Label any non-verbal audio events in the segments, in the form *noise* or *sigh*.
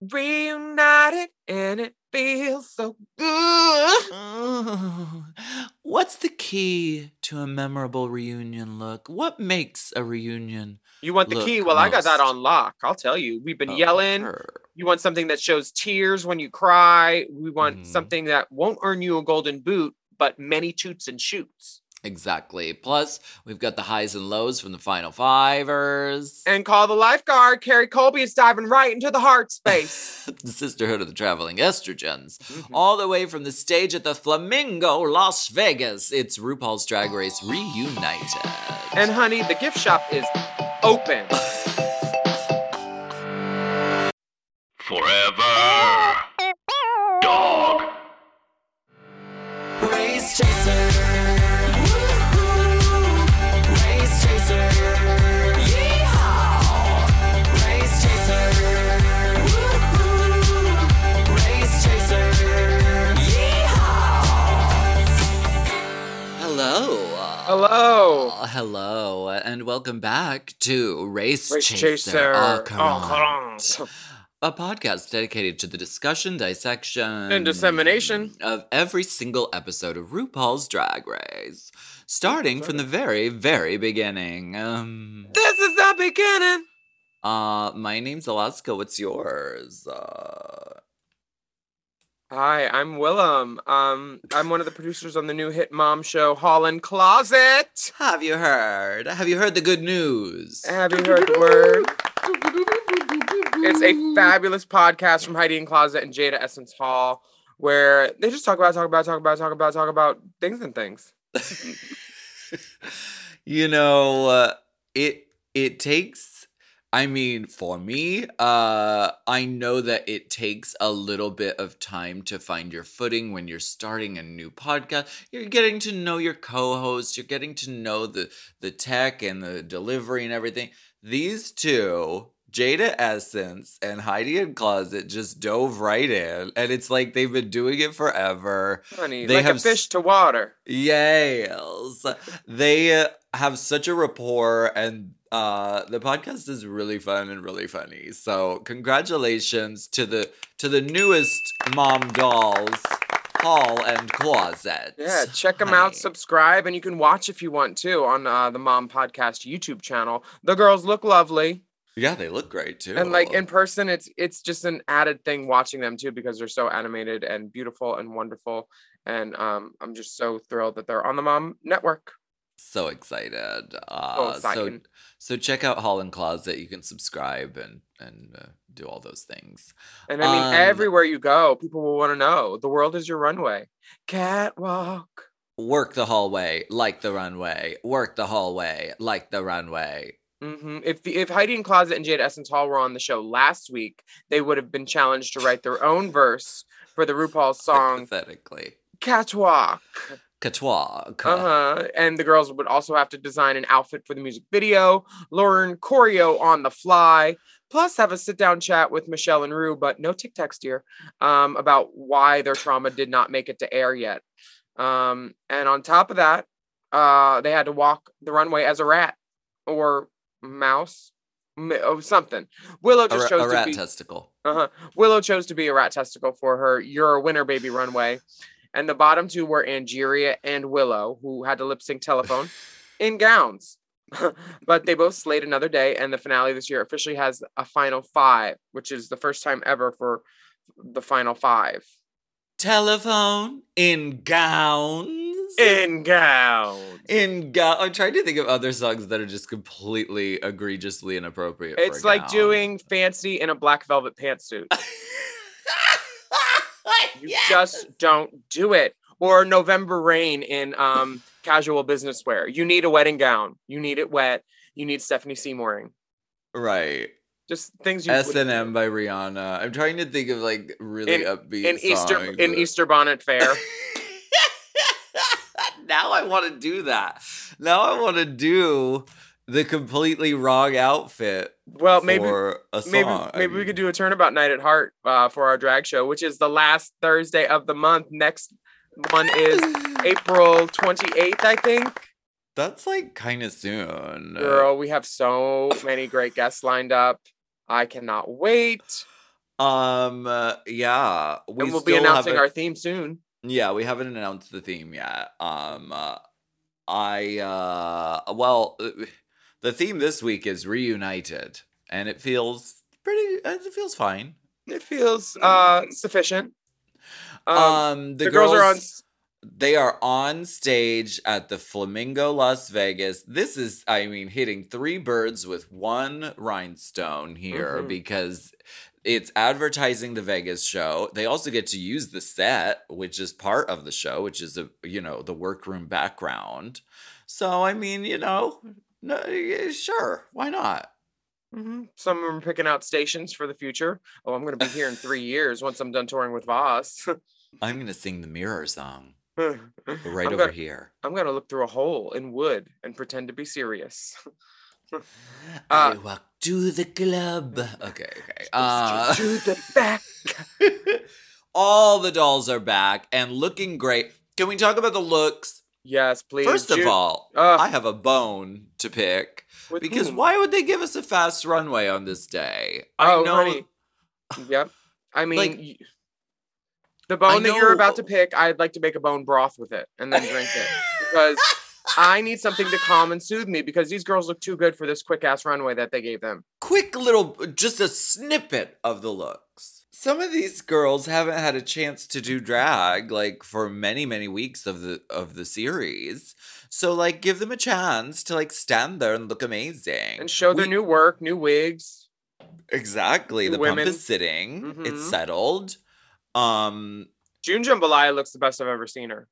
reunited and it feels so good. Oh, what's the key to a memorable reunion look? What makes a reunion? You want the Look key? Well, I got that on lock. I'll tell you. We've been of yelling. her? You want something that shows tears when you cry. We want Mhm. something that won't earn you a golden boot, but many toots and shoots. Exactly. Plus, we've got the highs and lows from the final fivers. And call the lifeguard. Kerri Colby is diving right into the heart space. *laughs* the Sisterhood of the Traveling Estrogens. Mhm. All the way from the stage at the Flamingo, Las Vegas. It's RuPaul's Drag Race Reunited. And honey, the gift shop is open. *laughs* Forever. Dog. Hello. Hello. Uh, hello, and welcome back to Race, Race Chaser. chaser. au courant. courant. A podcast dedicated to the discussion, dissection, And dissemination. of every single episode of RuPaul's Drag Race, starting from the very, very beginning. Um, This is the beginning. uh, my name's Alaska. What's yours? Uh, Hi, I'm Willam. Um, I'm one of the producers on the new hit mom show Hall and Closet. have you heard? Have you heard the good news? Have you heard the word? It's a fabulous podcast from Heidi N Closet and Jaida Essence Hall, where they just talk about, talk about, talk about, talk about, talk about things and things. *laughs* you know, uh, it it takes I mean, for me, uh I know that it takes a little bit of time to find your footing when you're starting a new podcast. You're getting to know your co-host, you're getting to know the the tech and the delivery and everything. These two Jaida Essence and Heidi N Closet just dove right in, and it's like they've been doing it forever. Honey, They like have a fish to water. Yes. They uh, have such a rapport and uh the podcast is really fun and really funny. So congratulations to the to the newest mom dolls, Hall and Closet. Yeah, check them out, subscribe, and you can watch if you want to on uh, the Mom Podcast YouTube channel. The girls look lovely. Yeah, they look great too. and like in person it's it's just an added thing watching them too because they're so animated and beautiful and wonderful and um i'm just so thrilled that they're on the mom network so excited. so Uh so so check out Hall and Closet. You can subscribe and and uh, do all those things. and i mean um, everywhere you go people will want to know the world is your runway catwalk Work the hallway like the runway. Work the hallway like the runway. Hmm If the, if Heidi N Closet and Jaida Essence Hall were on the show last week, they would have been challenged to write their own verse for the RuPaul *laughs* song Hypothetically. "Catwalk." Catwalk. Uh huh. And the girls would also have to design an outfit for the music video, learn choreo on the fly, plus have a sit down chat with Michelle and Ru, but no tic tacs, dear, um, about why their trauma did not make it to air yet. Um, and on top of that, uh, they had to walk the runway as a rat or mouse. Oh, something. Willow A, just ra- chose a to rat be. testicle. Uh-huh. Willow chose to be a rat testicle for her You're a Winner Baby runway. And the bottom two were Angeria and Willow, who had to lip sync telephone *sighs* in gowns. *laughs* but they both slayed another day, and the finale this year officially has a final five, which is the first time ever for the final five. Telephone in gowns. In gowns. in gown. I'm trying to think of other songs that are just completely egregiously inappropriate. It's like gown. doing fancy in a black velvet pantsuit. *laughs* You Yes! just don't do it. Or November rain in um, casual business wear. You need a wedding gown. You need it wet. You need Stephanie Seymour. right. Just things you S and M by Rihanna. I'm trying to think of like really In- upbeat in Easter songs in Easter bonnet fair. *laughs* now I want to do that. Now I want to do the completely wrong outfit Well, maybe a maybe I maybe we could do a turnabout night at Heart uh, for our drag show, which is the last Thursday of the month. Next one is *sighs* April 28th, I think. That's like kind of soon. Girl, we have so many great guests lined up. I cannot wait. Um. uh, yeah. We and we'll be announcing haven't- our theme soon. Yeah, we haven't announced the theme yet. Um. Uh, I. Uh. Well, uh, the theme this week is reunited, and it feels pretty. uh, It feels fine. It feels uh sufficient. Um, Um. the, the, girls, are on. They are on stage at the Flamingo Las Vegas. This is, I mean, hitting three birds with one rhinestone here Mhm. because it's advertising the Vegas show. They also get to use the set, which is part of the show, which is a you know the workroom background. So I mean, you know, no, yeah, sure, why not? Mhm. Some of them are picking out stations for the future. Oh, I'm going to be here in three *laughs* years once I'm done touring with Voss. *laughs* I'm gonna sing the Mirror song *laughs* I'm right over gonna, here. I'm going to look through a hole in wood and pretend to be serious. I Uh, walk to the club. Okay, okay. Uh, to the back. *laughs* all the dolls are back and looking great. Can we talk about the looks? Yes, please. First of Ju- all, Ugh. I have a bone to pick because whom? why would they give us a fast runway on this day? Oh, I know. honey. Yep. I mean, Like, the bone that you're about to pick, I'd like to make a bone broth with it and then drink it *laughs* because I need something to calm and soothe me because these girls look too good for this quick ass runway that they gave them. Quick little, just a snippet of the looks. Some of these girls haven't had a chance to do drag like for many, many weeks of the of the series. So like, give them a chance to like stand there and look amazing And show their We- new work, new wigs. Exactly. The women. pump is sitting. It's Mhm. settled. Um, June Jambalaya looks the best I've ever seen her.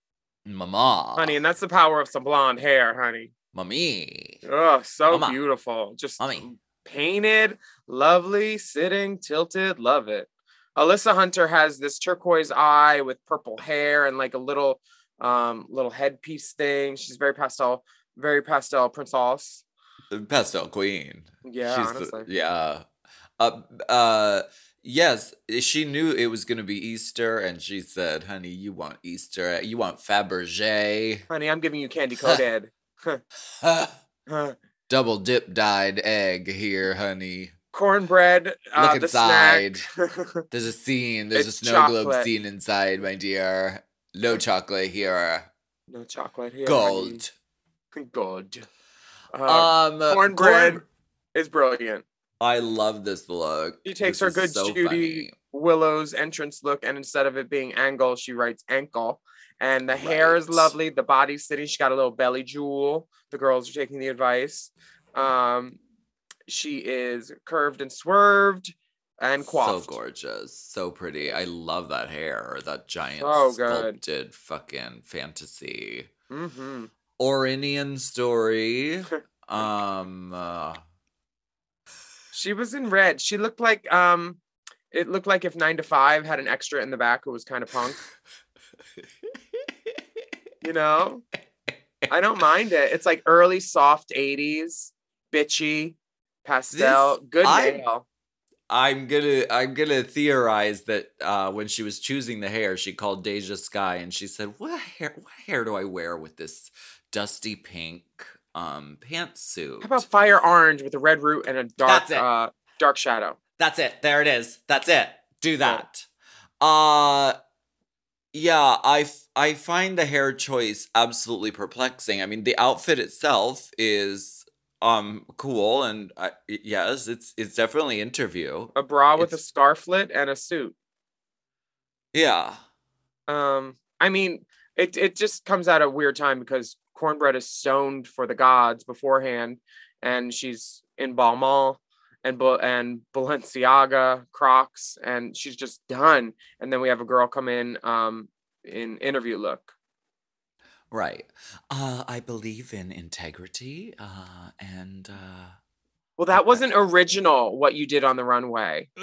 Mama, Honey, and that's the power of some blonde hair, honey. mommy. Oh, so Mama. beautiful. Just Mommy. painted, lovely, sitting, tilted. Love it. Alyssa Hunter has this turquoise eye with purple hair and like a little um little headpiece thing. She's very pastel, very pastel princess. The pastel queen. Yeah, She's the- honestly. yeah. Uh, uh, yes, she knew it was gonna be Easter, and she said, "Honey, you want Easter? You want Fabergé? Honey, I'm giving you candy *laughs* coated. *laughs* Double dip dyed egg here, honey." Kornbread. Uh, Look the snack. *laughs* There's a scene. There's It's a snow globe scene inside, my dear. No chocolate here. no chocolate here. Gold. honey. Gold. Uh, Um, Kornbread corn- is brilliant. I love this look. She takes This her good so Judy funny. Willow's entrance look, and instead of it being angle, she writes ankle. And the hair is lovely. The body's sitting. She got a little belly jewel. The girls are taking the advice. Um, she is curved and swerved and So gorgeous, so pretty. I love that hair, that giant So sculpted fucking fantasy. hmm Orion Story. *laughs* um, uh, She was in red. She looked like um, it looked like if Nine to Five had an extra in the back who was kind of punk. You know, I don't mind it. It's like early soft '80s, bitchy, pastel, good I- nail. I'm gonna I'm gonna theorize that uh, when she was choosing the hair, she called DeJa Skye and she said, "What hair? What hair do I wear with this dusty pink um pantsuit?" How about fire orange with a red root and a dark uh dark shadow? That's it. There it is. That's it. Do that. Uh yeah, I f- I find the hair choice absolutely perplexing. I mean, the outfit itself is um cool and I, yes, it's it's definitely interview. A bra with a It's- scarflet and a suit. Yeah. Um, I mean, it it just comes at a weird time because Kornbread is sewn for the gods beforehand, and she's in Balmain and and Balenciaga Crocs, and she's just done. And then we have a girl come in um in interview look. Right. Uh I believe in integrity uh and uh Well, that wasn't original what you did on the runway. *laughs*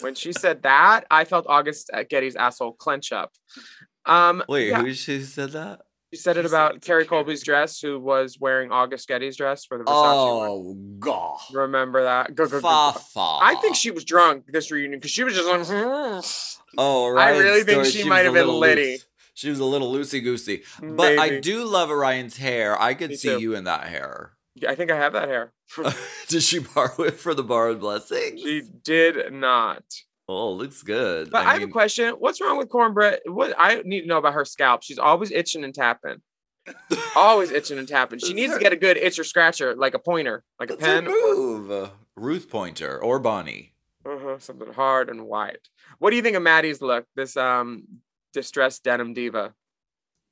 When she said that, I felt August at Getty's asshole clench up. Um, Wait, yeah, who she said that? She said it about Kerri. Colby's dress, who was wearing August Getty's dress for the Versace one. Oh god. Remember that? Go, go, go, go. I think she was drunk this reunion because she was just like, "Hmm." Oh, right. I really think she might have been litty. She was a little loosey goosey. But I do love Orion's hair. I could Me see too. you in that hair. I think I have that hair. *laughs* Did she borrow it for the borrowed blessing? she did not. Oh, looks good. But I, have a question. What's wrong with Kornbread? What I need to know about her scalp. She's always itching and tapping. always itching and tapping. *laughs* She needs her- to get a good itcher scratcher, like a pointer, like a That's pen. move. Uh, Ruth Pointer or Bonnie. Uh-huh, something hard and white. What do you think of Maddy's look? This um distressed denim diva.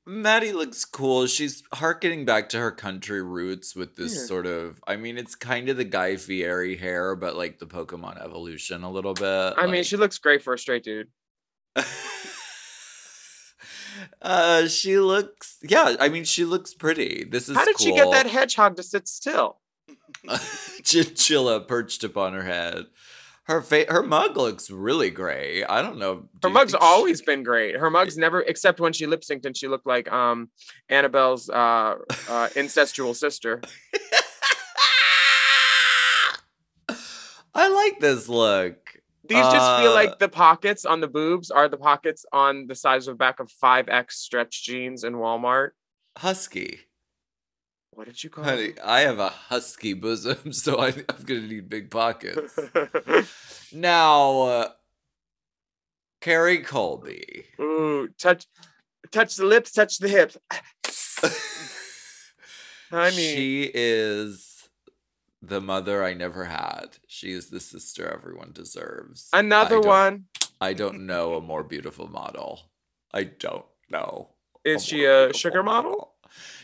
Maddy looks cool. She's harkening back to her country roots with this Yeah. sort of. I mean, it's kind of the Guy Fieri hair, but like the Pokemon evolution a little bit. I mean, she looks great for a straight dude. *laughs* uh, she looks. Yeah, I mean, she looks pretty. This is. How did she get that hedgehog to sit still? *laughs* chinchilla perched upon her head? Her fa- her mug looks really gray. I don't know. Her mug's think she- always been great. Her mug's never, except when she lip synced and she looked like um Annabelle's uh, uh *laughs* incestual sister. I like this look. These just feel Uh, like the pockets on the boobs are the pockets on the size of the back of 5X stretch jeans in Walmart. Husky. What did you call Honey, I have a husky bosom, *laughs* so I, I'm gonna need big pockets. *laughs* now, uh, Kerri Colby. Ooh, touch touch the lips, touch the hips. *laughs* I mean, She is the mother I never had. She is the sister everyone deserves. Another I one. I don't know a more beautiful model. I don't know. Is a she a sugar model?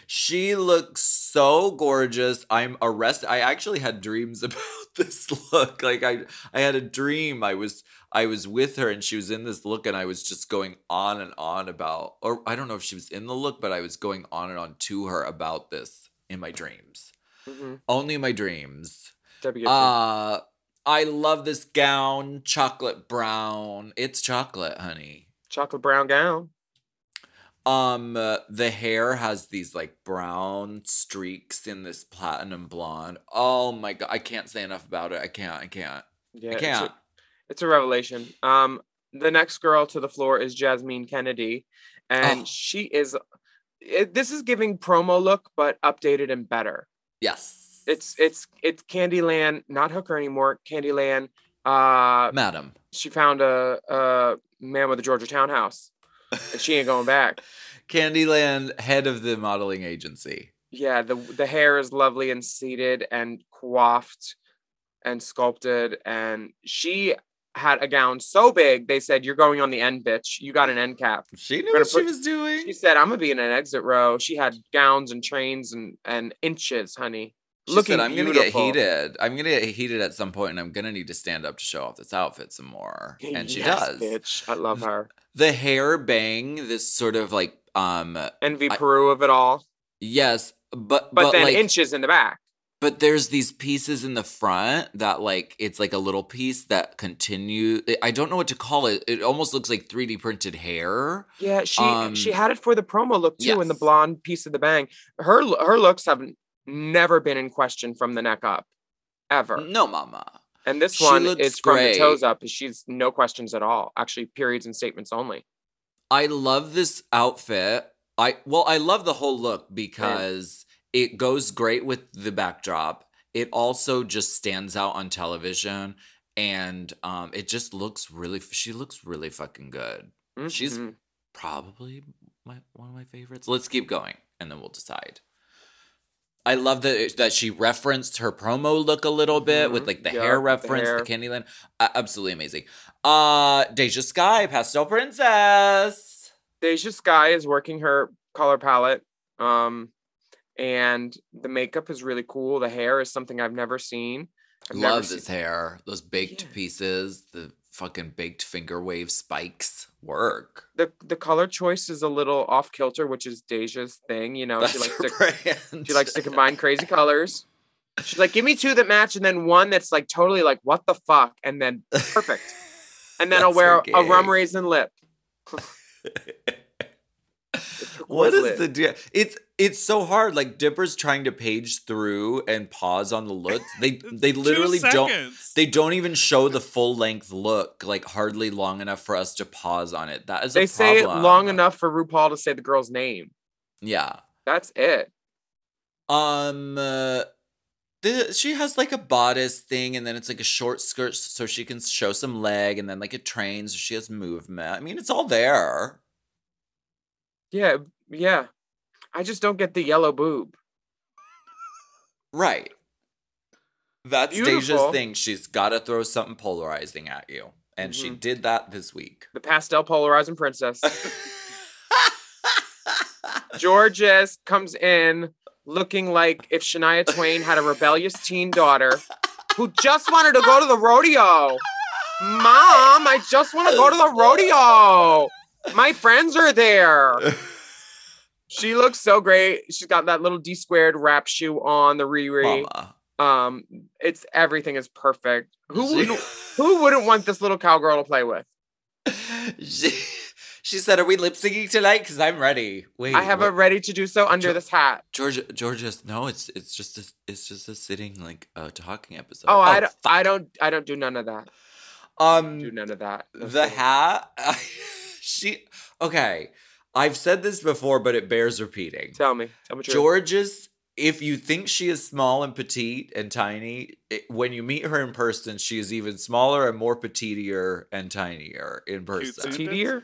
She looks so gorgeous. I'm arrested. I actually had dreams *laughs* about this look. Like I I had a dream. I was I was with her and she was in this look and I was just going on and on about or I don't know if she was in the look, but I was going on and on to her about this in my dreams. Mhm. Only in my dreams. WTF. Uh I love this gown, chocolate brown. It's chocolate, honey. Chocolate brown gown. Um, uh, the hair has these like brown streaks in this platinum blonde. Oh my god, I can't say enough about it. I can't. I can't. Yeah, I it's a- can't. It's a, revelation. Um, the next girl to the floor is Jasmine Kennedy, and Oh. she is. It, this is giving promo look, but updated and better. Yes, It's it's it's Candyland, not Hooker anymore. Candyland. Uh, Madam. she found a, a man with a Georgia townhouse, she ain't going back. Candyland, head of the modeling agency. Yeah, the the hair is lovely and seated and coiffed and sculpted, and she had a gown so big they said you're going on the end, bitch. You got an end cap. She knew what she was doing. She said I'm gonna be in an exit row. She had gowns and trains and and inches, honey. She Looking said, "I'm gonna get heated. I'm gonna get heated at some point, and I'm gonna need to stand up to show off this outfit some more." And she Yes, does. Bitch, I love her. The hair bang, this sort of like um Envy I- Peru of it all, yes, but but, then like, inches in the back. but there's these pieces in the front that like it's like a little piece that continue i don't know what to call it it almost looks like 3d printed hair Yeah, she she Um, had it for the promo look too, in the blonde piece of the bang. Her her looks have never been in question from the neck up, ever. no mama And this She one is from the toes up. She's no questions at all. Actually, periods and statements only. i love this outfit i well i love the whole look because it goes great with the backdrop it also just stands out on television and um it just looks really she looks really fucking good She's- Mhm. probably my one of my favorites. Let's keep going, and then we'll decide. I love that it- that she referenced her promo look a little bit with Mhm. like the Yeah, hair reference, the, hair. Candyland. Uh, absolutely amazing. Uh, DeJa Skye, Pastel Princess. DeJa Skye is working her color palette. Um, and the makeup is really cool. The hair is something I've never seen. Never Love seen- this hair. Those baked Yeah. pieces, the fucking baked finger wave spikes work. The the color choice is a little off kilter, which is Deja's thing. You know, That's she likes to brand. She likes to *laughs* combine crazy colors. She's like, give me two that match, and then one that's like totally like, what the fuck, and then perfect. *laughs* And then I'll wear a rum raisin lip. *laughs* what turquoise the deal? It's it's so hard. Like Dipper's trying to page through and pause on the look. They *laughs* they literally don't. They don't even show the full length look, like hardly long enough for us to pause on it. That is They a say it long enough for RuPaul to say the girl's name. Yeah. That's it. Um. uh, The, she has like a bodice thing, and then it's like a short skirt so she can show some leg, and then like it trains, so she has movement. I mean, it's all there. Yeah, yeah. I just don't get the yellow boob. Right. That's Deja's thing. She's got to throw something polarizing at you. And she Mhm. did that this week. The pastel polarizing princess. *laughs* *laughs* Jorgeous comes in looking like if Shania Twain had a rebellious teen daughter who just wanted to go to the rodeo. Mom, I just want to go to the rodeo. My friends are there. *laughs* She looks so great. She's got that little D squared wrap shoe on the Riri. Mama. Um, it's everything is perfect. Who She- would who wouldn't want this little cowgirl to play with? *laughs* she, she said, Are we lip syncing tonight? Because I'm ready. Wait. I have what? a ready to do so under this hat. Georgia, Georgia's no, it's it's just a, it's just a sitting like uh, talking episode. Oh, I don't, fuck. I don't, I don't do none of that. Um, do none of that. No the sitting. hat. *laughs* she okay. I've said this before, but it bears repeating. Tell me, tell me. True. George's. If you think she is small and petite and tiny, it, when you meet her in person, she is even smaller and more petitier and tinier in person. Cute Petitier?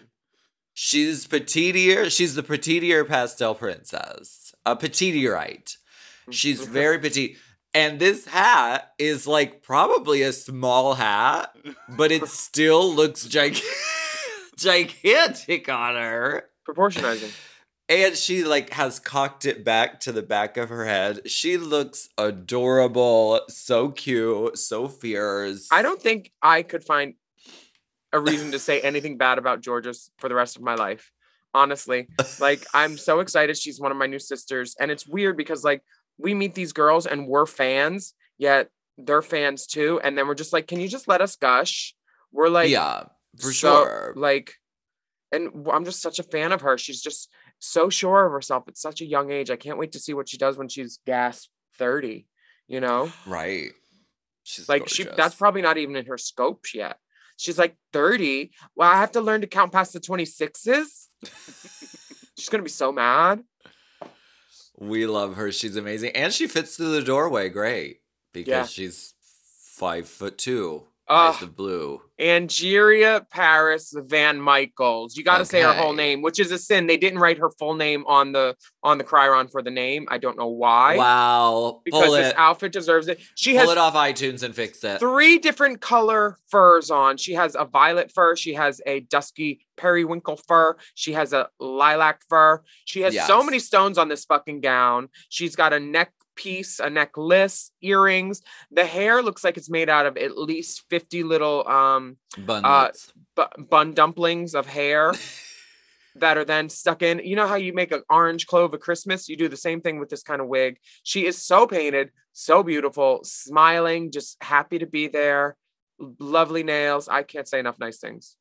She's petitier. She's the petitier pastel princess. A petitierite. Mm, she's very petite. And this hat is like probably a small hat, but it *laughs* still looks gig- gigantic on her. proportionizing. And she like has cocked it back to the back of her head. She looks adorable, so cute, so fierce. I don't think I could find a reason to say *laughs* anything bad about Jorgeous for the rest of my life. Honestly, like I'm so excited. She's one of my new sisters, and it's weird because like we meet these girls and we're fans, yet they're fans too, and then we're just like, can you just let us gush? We're like, yeah, for so, sure. Like, and I'm just such a fan of her. She's just so sure of herself at such a young age. I can't wait to see what she does when she's gas 30, you know? right. She's Like she that's probably not even in her scope yet. She's like 30. Well, I have to learn to count past the 26s. *laughs* She's gonna be so mad. We love her. She's amazing. And she fits through the doorway great because Yeah. she's five foot two. Eyes of blue. Angeria Paris VanMicheals. You got to say her whole name, which is a sin. They didn't write her full name on the on the chyron for the name. I don't know why. wow. Because Pull this it. outfit deserves it. She Pull has it off iTunes and fix it. three different color furs on. She has a violet fur, she has a dusky periwinkle fur, she has a lilac fur. She has so many stones on this fucking gown. She's got a neck piece, a necklace, earrings. The hair looks like it's made out of at least 50 little um Bunlets. bu- bun dumplings of hair *laughs* that are then stuck in. You know how you make an orange clove at Christmas? You do the same thing with this kind of wig. She is so painted, so beautiful, smiling, just happy to be there. Lovely nails. I can't say enough nice things.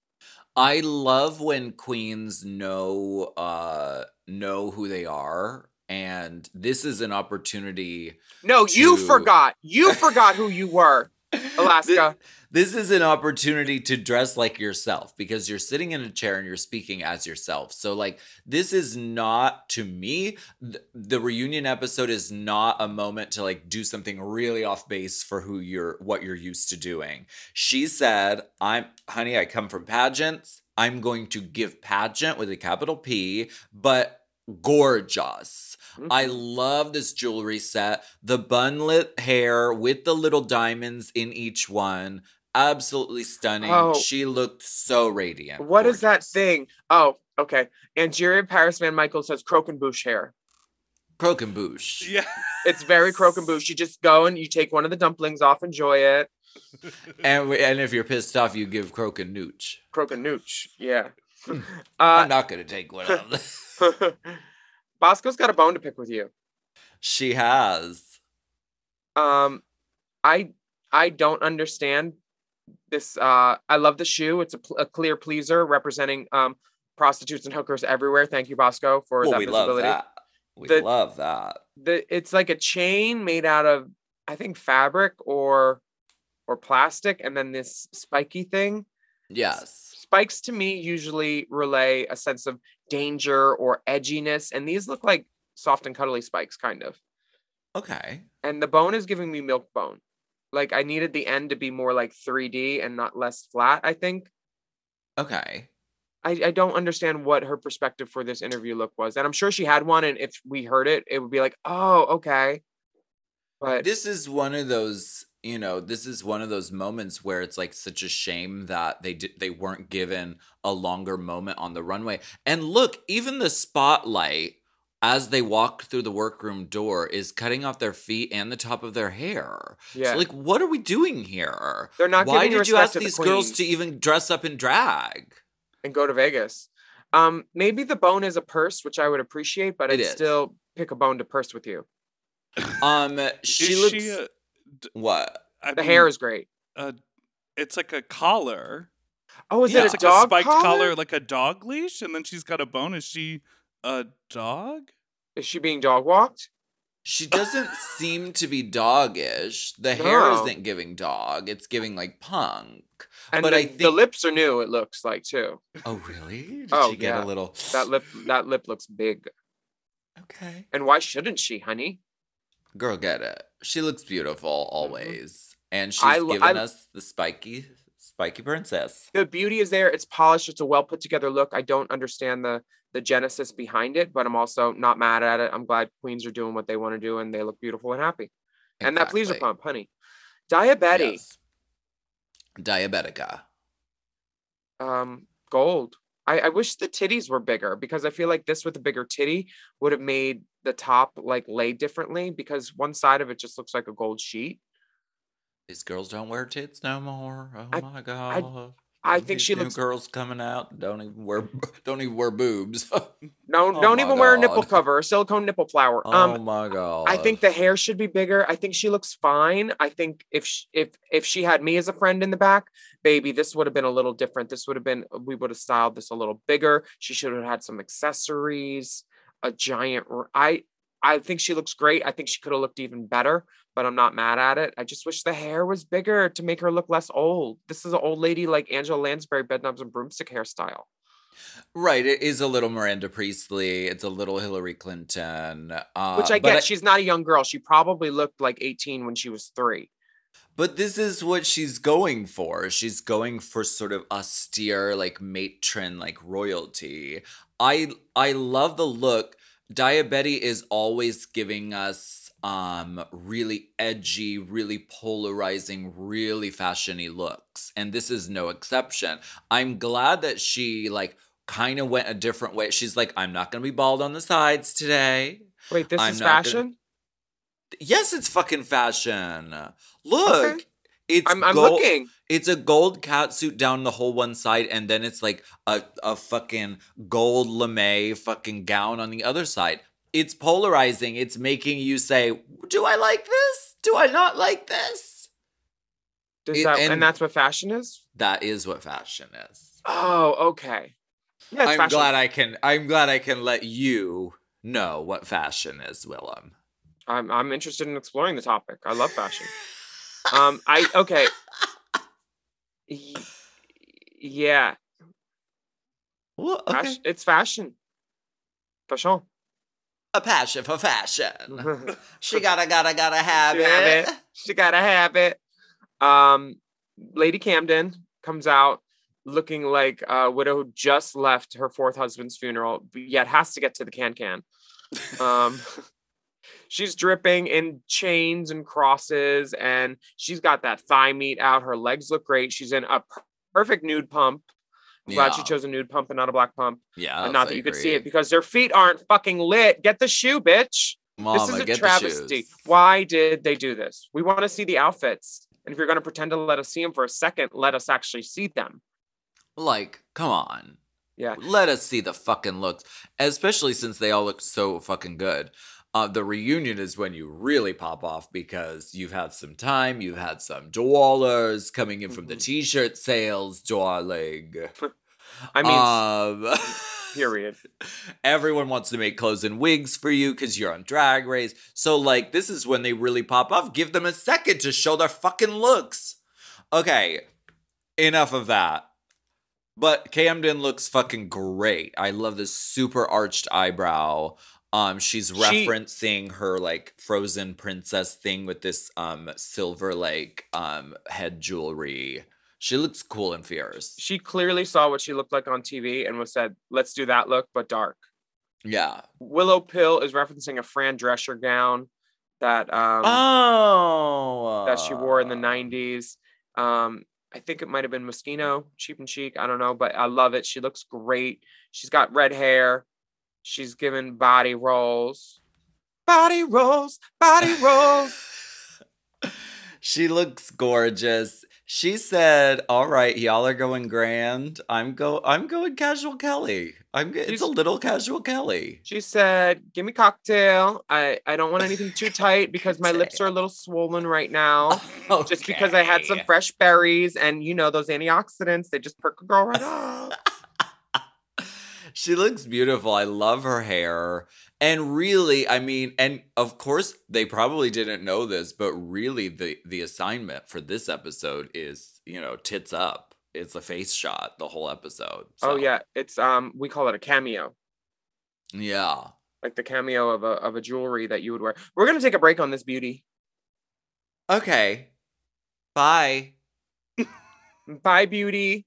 I love when queens know uh know who they are and this is an opportunity No, you forgot. You forgot who you were, *laughs* Alaska. This is an opportunity to dress like yourself because you're sitting in a chair and you're speaking as yourself. So, like, this is not to me, th- the reunion episode is not a moment to like do something really off base for who you're, what you're used to doing. She said, I'm, honey, I come from pageants. I'm going to give pageant with a capital P, but gorgeous. I Mhm. love this jewelry set. The bunlet hair with the little diamonds in each one. Absolutely stunning. Oh. She looked so radiant. What is that thing? Oh, okay. Angeria Paris VanMicheals has croquembouche hair. Croquembouche. *laughs* Yeah. It's very croquembouche. You just go and you take one of the dumplings off, enjoy it. And, we- and if you're pissed off, you give croquenooch. Croquenooch. Yeah. *laughs* I'm uh, not going to take one of them. *laughs* Bosco's got a bone to pick with you. she has. Um, I I don't understand this. Uh, I love the shoe. It's a, pl- a clear pleaser representing um prostitutes and hookers everywhere. Thank you, Bosco, for Well, that we love that. We The- love that. The it's like a chain made out of I think fabric or or plastic, and then this spiky thing. Yes. Spikes to me usually relay a sense of danger or edginess, and these look like soft and cuddly spikes, kind of. Okay. and the bone is giving me milk bone. Like I needed the end to be more like 3D and not less flat. I think. Okay. I, I don't understand what her perspective for this interview look was, and I'm sure she had one. And if we heard it, it would be like, oh, okay. But This is one of those, you know, this is one of those moments where it's like such a shame that they did they weren't given a longer moment on the runway. And look, even the spotlight as they walk through the workroom door is cutting off their feet and the top of their hair. yeah, So like what are we doing here? they're not. Why did you ask to the these girls to even dress up in drag? and go to Vegas? Um, maybe the bone is a purse, which I would appreciate, but It I'd is. still pick a bone to purse with you. Um she Is looks she a- what? I The mean, hair is great. uh, it's like a collar. Oh, is Yeah, it it's a like dog a spiked collar? collar, like a dog leash, and then she's got a bone. Is she a dog? Is she being dog walked? She doesn't *laughs* seem to be doggish. The hair isn't giving dog. It's giving like punk. And But the, I the lips are new. It looks like too. Oh really? Did Oh, she get yeah. a little That lip, that lip looks big. Okay. And why shouldn't she, honey? Girl, get it. She looks beautiful always. And she's Mm-hmm. I given I- us the spiky spiky princess. The beauty is there. It's polished. It's a well put together look. I don't understand the the genesis behind it, but I'm also not mad at it. I'm glad queens are doing what they want to do, and they look beautiful and happy. And that pleaser pump, honey. Diabetes, Yes. Diabetica. um, gold. I, I wish the titties were bigger because I feel like this with a bigger titty would have made the top like lay differently because one side of it just looks like a gold sheet. These girls don't wear tits no more. Oh I- my god. I think These she new looks girls coming out don't even wear *laughs* don't even wear boobs. *laughs* no, Oh don't even wear a nipple cover, a silicone nipple flower. oh Um, my god. I think the hair should be bigger. I think she looks fine. I think if sh if if she had me as a friend in the back, baby, this would have been a little different. This would have been we would have styled this a little bigger. She should have had some accessories, a giant. I, I think she looks great. I think she could have looked even better, but I'm not mad at it. I just wish the hair was bigger to make her look less old. This is an old lady like Angela Lansbury, bedknobs and broomstick hairstyle. Right, it is a little Miranda Priestly. It's a little Hillary Clinton. Uh, Which I get. She's not a young girl. She probably looked like 18 when she was three. But this is what she's going for. She's going for sort of austere, like matron, like royalty. I I love the look. Diabetes is always giving us um really edgy, really polarizing, really fashiony looks. And this is no exception. I'm glad that she like kind of went a different way. She's like, I'm not gonna be bald on the sides today. Wait, this I'm is not gonna- fashion? Yes, it's fucking fashion. Look. Okay. It's I'm, I'm gold- looking. it's a gold catsuit down the whole one side, and then it's like a, a fucking gold lame fucking gown on the other side. It's polarizing. It's making you say, Do I like this? Do I not like this? Does It- that, and- and, that's what fashion is? That is what fashion is. Oh, okay. Yeah, I'm fashion. glad I can I'm glad I can let you know what fashion is, Willam. I'm I'm interested in exploring the topic. I love fashion. um, I okay. Y- yeah, Well, okay. it's fashion. Fashion. A passion for fashion. *laughs* she gotta gotta gotta have She have it. it. She gotta have it. Um, Lady Camden comes out looking like a widow who just left her fourth husband's funeral, yet has to get to the can can. Um, *laughs* she's dripping in chains and crosses, and she's got that thigh meat out. Her legs look great. She's in a perfect nude pump. I'm glad she chose a nude pump and not a black pump. Yeah, and not that you could see it because their feet aren't fucking lit. Get the shoe, bitch Mama, this is a travesty. Why did they do this? We want to see the outfits. And if you're going to pretend to let us see them for a second, let us actually see them. Like, come on. Yeah. Let us see the fucking looks, especially since they all look so fucking good. Uh, the reunion is when you really pop off because you've had some time, you've had some dollars coming in from the Mhm. t-shirt sales, darling. *laughs* I mean, um, *laughs* period. Everyone wants to make clothes and wigs for you because you're on Drag Race. So, like, this is when they really pop off. Give them a second to show their fucking looks. Okay, enough of that. But Camden looks fucking great. I love this super arched eyebrow. Um, she's She- referencing her like frozen princess thing with this um silver like um head jewelry. She looks cool and fierce. She clearly saw what she looked like on TV and was said, "Let's do that look, but dark." Yeah. Willow Pill is referencing a Fran Drescher gown that um oh. that she wore in the 90s. Um I think it might have been Moschino, cheap and chic. I don't know, but I love it. She looks great. She's got red hair. She's given body rolls. Body rolls, body rolls. *laughs* She looks gorgeous. She said, "All right, y'all are going grand. I'm go. I'm going casual Kelly. I'm. It's a little casual Kelly. She said, "Give me cocktail. I I don't want anything too tight *laughs* because my lips are a little swollen right now. Just because I had some fresh berries and you know those antioxidants, they just perk a girl right up. *laughs* She looks beautiful. I love her hair. And really, I mean, and of course they probably didn't know this, but really the the assignment for this episode is, you know, tits up. It's a face shot the whole episode. Oh yeah, it's um we call it a cameo, Yeah. like the cameo of a of a jewelry that you would wear. We're gonna take a break on this beauty. Okay. Bye. *laughs* Bye, beauty.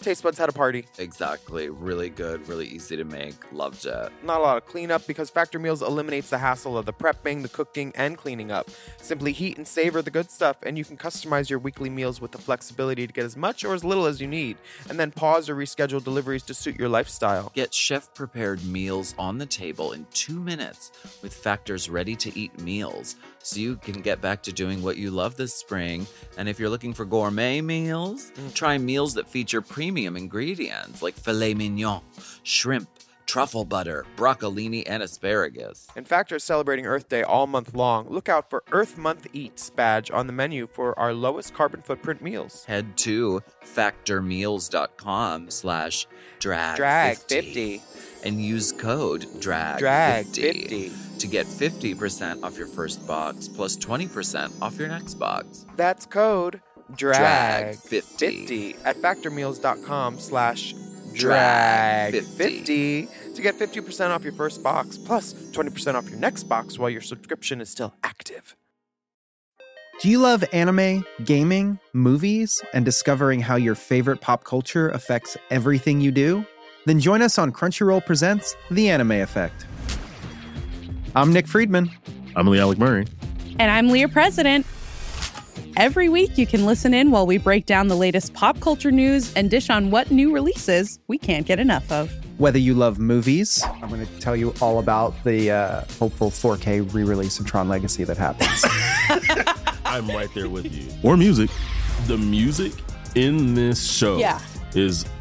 taste buds had a party. Exactly. Really good, really easy to make. Loved it. Not a lot of cleanup because Factor Meals eliminates the hassle of the prepping, the cooking, and cleaning up. Simply heat and savor the good stuff, and you can customize your weekly meals with the flexibility to get as much or as little as you need, and then pause or reschedule deliveries to suit your lifestyle. Get chef prepared meals on the table in two minutes with Factor's ready to eat meals so you can get back to doing what you love this spring. And if you're looking for gourmet meals, try meals that feature premium ingredients like filet mignon, shrimp, truffle butter, broccolini, and asparagus. And Factor is celebrating Earth Day all month long. Look out for Earth Month Eats badge on the menu for our lowest carbon footprint meals. Head to factormeals.com slash drag, Drag 50. And use code drag, Drag 50 50. to get 50% off your first box plus 20% off your next box. That's code Drag drag 50. 50 at factormeals.com slash Drag drag 50 to get 50% off your first box plus 20% off your next box while your subscription is still active. Do you love anime, gaming, movies, and discovering how your favorite pop culture affects everything you do? Then join us on Crunchyroll Presents The Anime Effect. I'm Nick Friedman. I'm Lee Alec Murray. And I'm Leah President. Every week, you can listen in while we break down the latest pop culture news and dish on what new releases we can't get enough of. Whether you love movies, I'm going to tell you all about the uh, hopeful 4K re release of Tron Legacy that happens. *laughs* I'm right there with you. Or music. The music in this show Yeah. is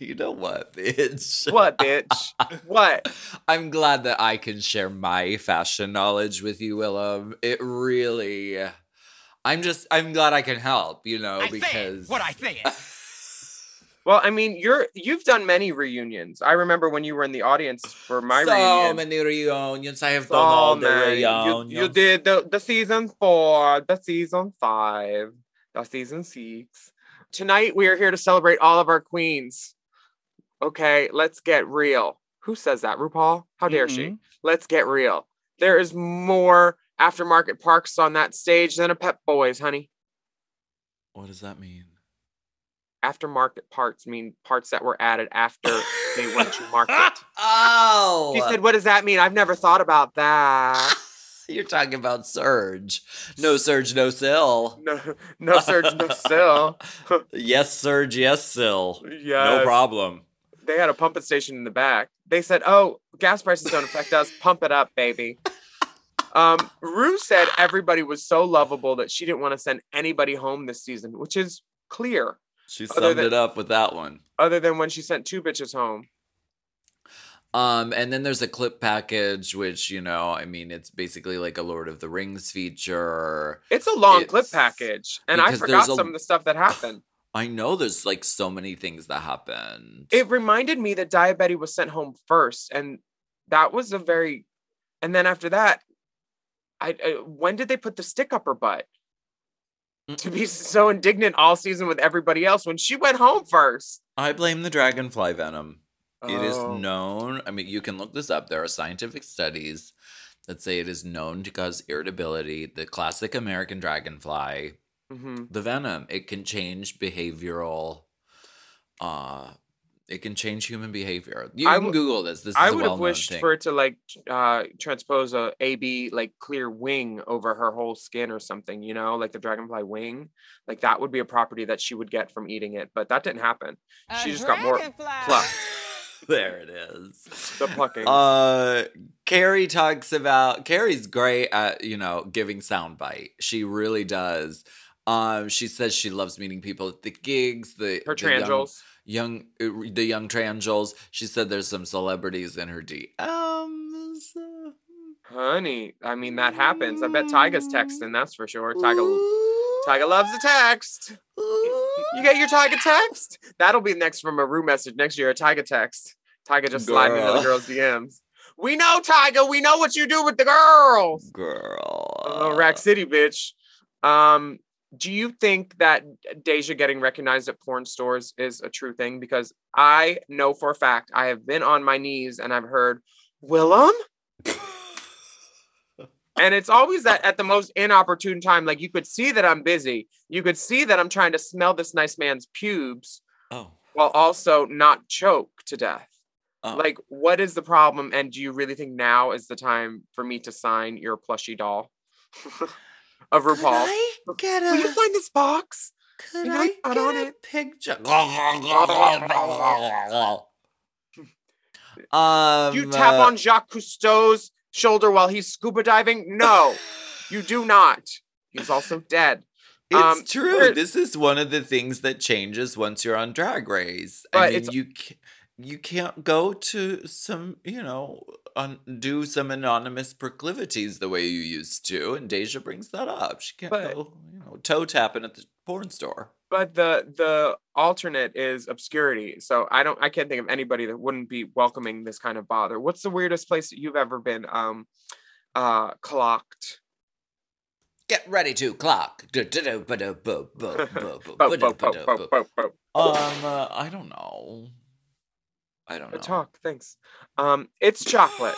You know what, *laughs* bitch? What, bitch? what? *laughs* I'm glad that I can share my fashion knowledge with you, Willam. It really. I'm just. I'm glad I can help. You know, because what I it. *laughs* Well, I mean, you're you've done many reunions. I remember when you were in the audience for my so reunion. many reunions. I have So done all the many. You, reunions. you did the, the season four, the season five, the season six. Tonight we are here to celebrate all of our queens. Okay, let's get real. Who says that? RuPaul? How dare she? Mhm. Let's get real. There is more aftermarket parks on that stage than a Pep Boys, honey. What does that mean? Aftermarket parts mean parts that were added after *laughs* they went to market. oh, She said, What does that mean? I've never thought about that. *laughs* you're talking about Surge. No Surge, no Sill. No, no surge, no *laughs* sill. yes, Surge, yes, Sill. Yeah. No problem. They had a pumping station in the back. They said, "Oh, gas prices don't affect us. Pump it up, baby." Um, Ru said everybody was so lovable that she didn't want to send anybody home this season, which is clear. She summed than- it up with that one. Other than when she sent two bitches home. Um, and then there's a clip package, which you know, I mean, it's basically like a Lord of the Rings feature. It's a long clip package, and I forgot a- some of the stuff that happened. I know there's like so many things that happened. It reminded me that Daya Betty was sent home first, and that was a very. And then after that, I, I when did they put the stick up her butt? To be mm. so indignant all season with everybody else when she went home first. I blame the dragonfly venom. It is Oh. known. I mean, you can look this up. There are scientific studies that say it is known to cause irritability. The classic American dragonfly, Mhm. the venom, it can change behavioral. Uh, it can change human behavior. You I can Google this. This is I a would have well-known wished thing. for it to like uh transpose a AB like clear wing over her whole skin or something, you know, like the dragonfly wing. Like that would be a property that she would get from eating it, but that didn't happen. She just got more plucked. *laughs* there it is. The plucking. Uh, Kerri talks about Kerri's great at you know giving soundbite. She really does. Um, she says she loves meeting people at the gigs. The her the young- trangels. young, uh, the young trangels. She said there's some celebrities in her DMs. Honey, I mean that happens. I bet Tyga's texting, that's for sure. Tyga Tyga loves the text. You get your Tyga text? That'll be next from a room message next year, a Tyga text. Tyga just sliding into the girls' DMs. We know, Tyga, we know what you do with the girls. girl. Oh, Rack City, bitch. Um, do you think that DeJa getting recognized at porn stores is a true thing? Because I know for a fact I have been on my knees and I've heard Willam. *laughs* and it's always that at the most inopportune time. Like you could see that I'm busy. You could see that I'm trying to smell this nice man's pubes Oh, while also not choke to death. oh. Like, what is the problem? And do you really think now is the time for me to sign your plushie doll *laughs* of Could RuPaul? I get a, Will you a? sign this box? Could Can I I get on a it? picture? *laughs* um, you tap uh, on Jacques Cousteau's shoulder while he's scuba diving? No, you do not. He's also dead. It's Um, true. This is one of the things that changes once you're on Drag Race. I mean, it's- you you can't go to some, you know, un- do some anonymous proclivities the way you used to. And DeJa brings that up. She can't But- go, you know, toe tapping at the porn store. But the the alternate is obscurity. So I don't I can't think of anybody that wouldn't be welcoming this kind of bother. What's the weirdest place that you've ever been um uh clocked? Get ready to clock. Um, uh, I don't know. I don't Uh, know. Talk, thanks. Um, it's chocolate.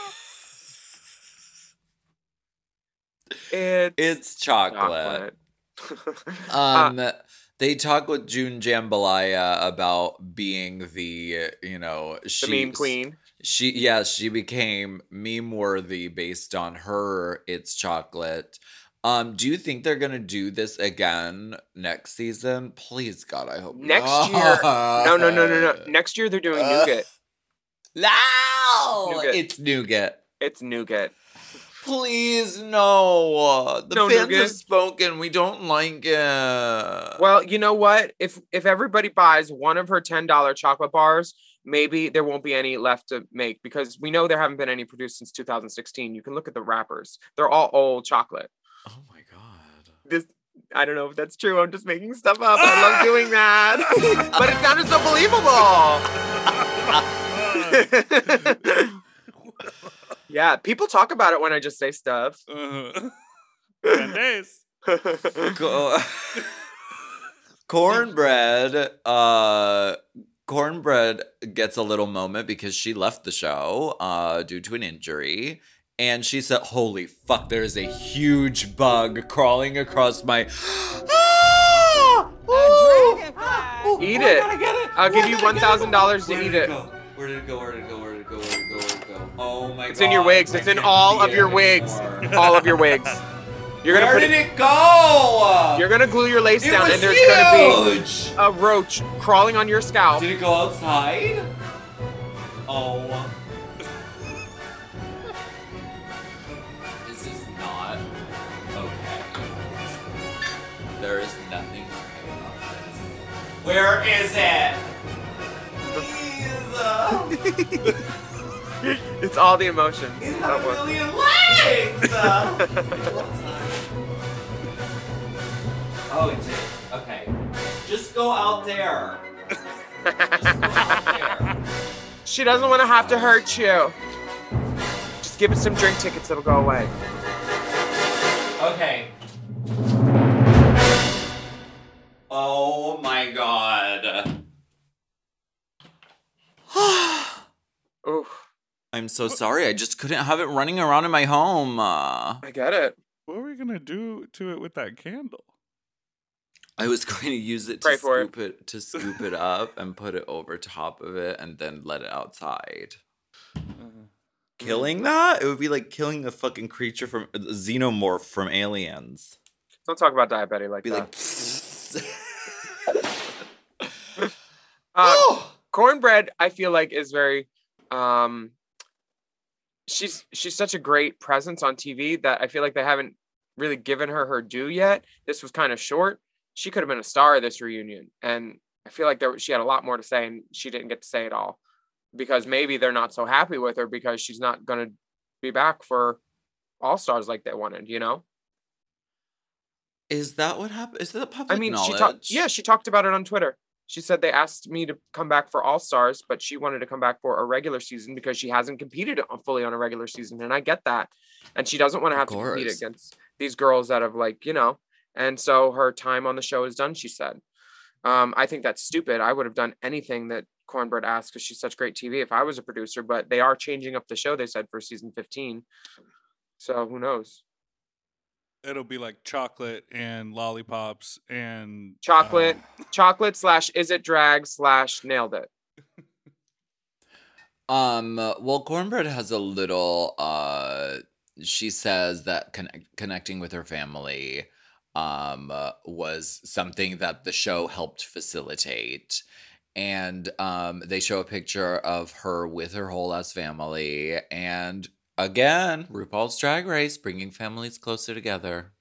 It's, It's chocolate. chocolate. *laughs* Uh, Um, they talk with June Jambalaya about being the, you know, the she meme queen. She yeah, she became meme worthy based on her It's Chocolate. Um, do you think they're gonna do this again next season? Please God, I hope Next not. year- No, no, no, no, no. Next year they're doing Uh, nougat. *laughs* No, Nougat. it's nougat. It's nougat. Please no. The No fans nougat. have spoken. We don't like it. Well, you know what? If if everybody buys one of her ten dollar chocolate bars, maybe there won't be any left to make because we know there haven't been any produced since 2016. You can look at the wrappers; they're all old chocolate. oh my god. This I don't know if that's true. I'm just making stuff up. I love *laughs* doing that, *laughs* but it sounded so believable. *laughs* *laughs* yeah, people talk about it when I just say stuff. Uh, Ten days. *laughs* Co- Kornbread uh Kornbread gets a little moment because she left the show uh, due to an injury. And she said, Holy fuck, there's a huge bug crawling across my. *gasps* Ah! Ooh! Eat We're it. gonna get it. I'll give you gonna get it. $1,000 to eat it. go? Where did it go? Where did it go? Where did it go? Where did it go? Where did it go? Where did it go? Oh my god. It's in your wigs. It's in all of your wigs. All of your wigs. You're gonna Where put did it, it go? You're gonna glue your lace It down, and there's gonna be a roach crawling on your scalp. Did it go outside? Oh. This is not okay. There is nothing okay about this. Where is it? Please. *laughs* It's all the emotions. It's That got a million legs. *laughs* oh, it did. Okay. Just go out there. Just go out there. She doesn't want to have to hurt you. Just give it some drink tickets, it'll go away. Okay. I'm so sorry. I just couldn't have it running around in my home. Uh, I get it. What are we gonna do to it with that candle? I was *laughs* going to use it to Pray for scoop it. to scoop it up and put it over top of it and then let it outside. Killing that? It would be like killing a fucking creature from a xenomorph from Aliens. Don't talk about Daya Betty like Be that. like, *laughs* *laughs* uh, oh, Kornbread, I feel like is very um she's she's such a great presence on TV that I feel like they haven't really given her her due yet. This was kind of short. She could have been a star of this reunion, and I feel like there she had a lot more to say, and she didn't get to say it all because maybe they're not so happy with her because she's not going to be back for All Stars like they wanted. You know, is that what happened? Is that public I mean, she knowledge? talked. Yeah, she talked about it on Twitter. She said they asked me to come back for All Stars, but she wanted to come back for a regular season because she hasn't competed fully on a regular season, and I get that. And she doesn't want to have to compete against these girls that have like you know. And so her time on the show is done. She said. Um, I think that's stupid. I would have done anything that Kornbread asked because she's such great TV if I was a producer. But they are changing up the show. They said for season fifteen. So who knows? It'll be like chocolate and lollipops and Chocolate, um, *laughs* chocolate slash is it drag slash nailed it. Um, well, Kornbread has a little, uh, she says that con- connecting with her family, um, uh, was something that the show helped facilitate. And, um, they show a picture of her with her whole ass family. And again, RuPaul's Drag Race bringing families closer together.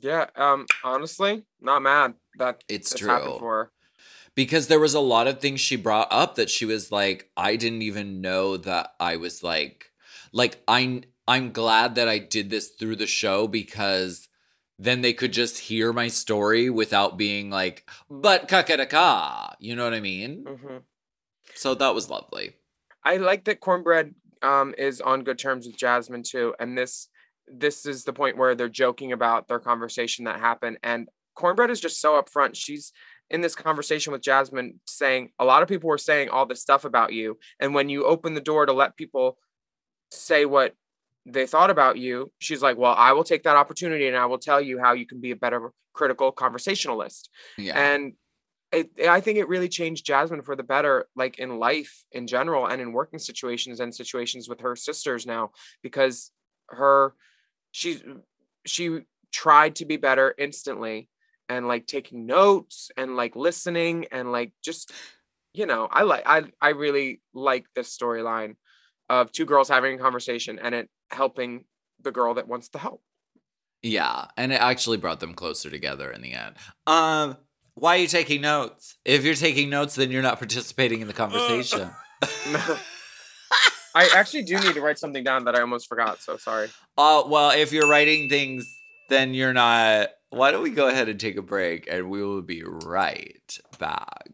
Yeah, um, honestly, not mad that It's true. happened for her. because there was a lot of things she brought up that she was like i didn't even know that i was like like i'm i'm glad that i did this through the show because then they could just hear my story without being like but kakadaka you know what i mean hmm so that was lovely I like that Kornbread um is on good terms with Jasmine too, and this this is the point where they're joking about their conversation that happened, and Kornbread is just so upfront. She's in this conversation with Jasmine saying a lot of people were saying all this stuff about you, and when you open the door to let people say what they thought about you, she's like, "Well, I will take that opportunity, and I will tell you how you can be a better critical conversationalist." yeah and it, I think it really changed Jasmine for the better, like in life in general and in working situations and situations with her sisters now, because her she she tried to be better instantly and like taking notes and like listening and like just you know I like I I really like this storyline of two girls having a conversation and it helping the girl that wants the help. yeah and it actually brought them closer together in the end um why are you taking notes if you're taking notes then you're not participating in the conversation *laughs* I actually do need to write something down that I almost forgot. So sorry. Uh, well, if you're writing things, then you're not. Why don't we go ahead and take a break and we will be right back.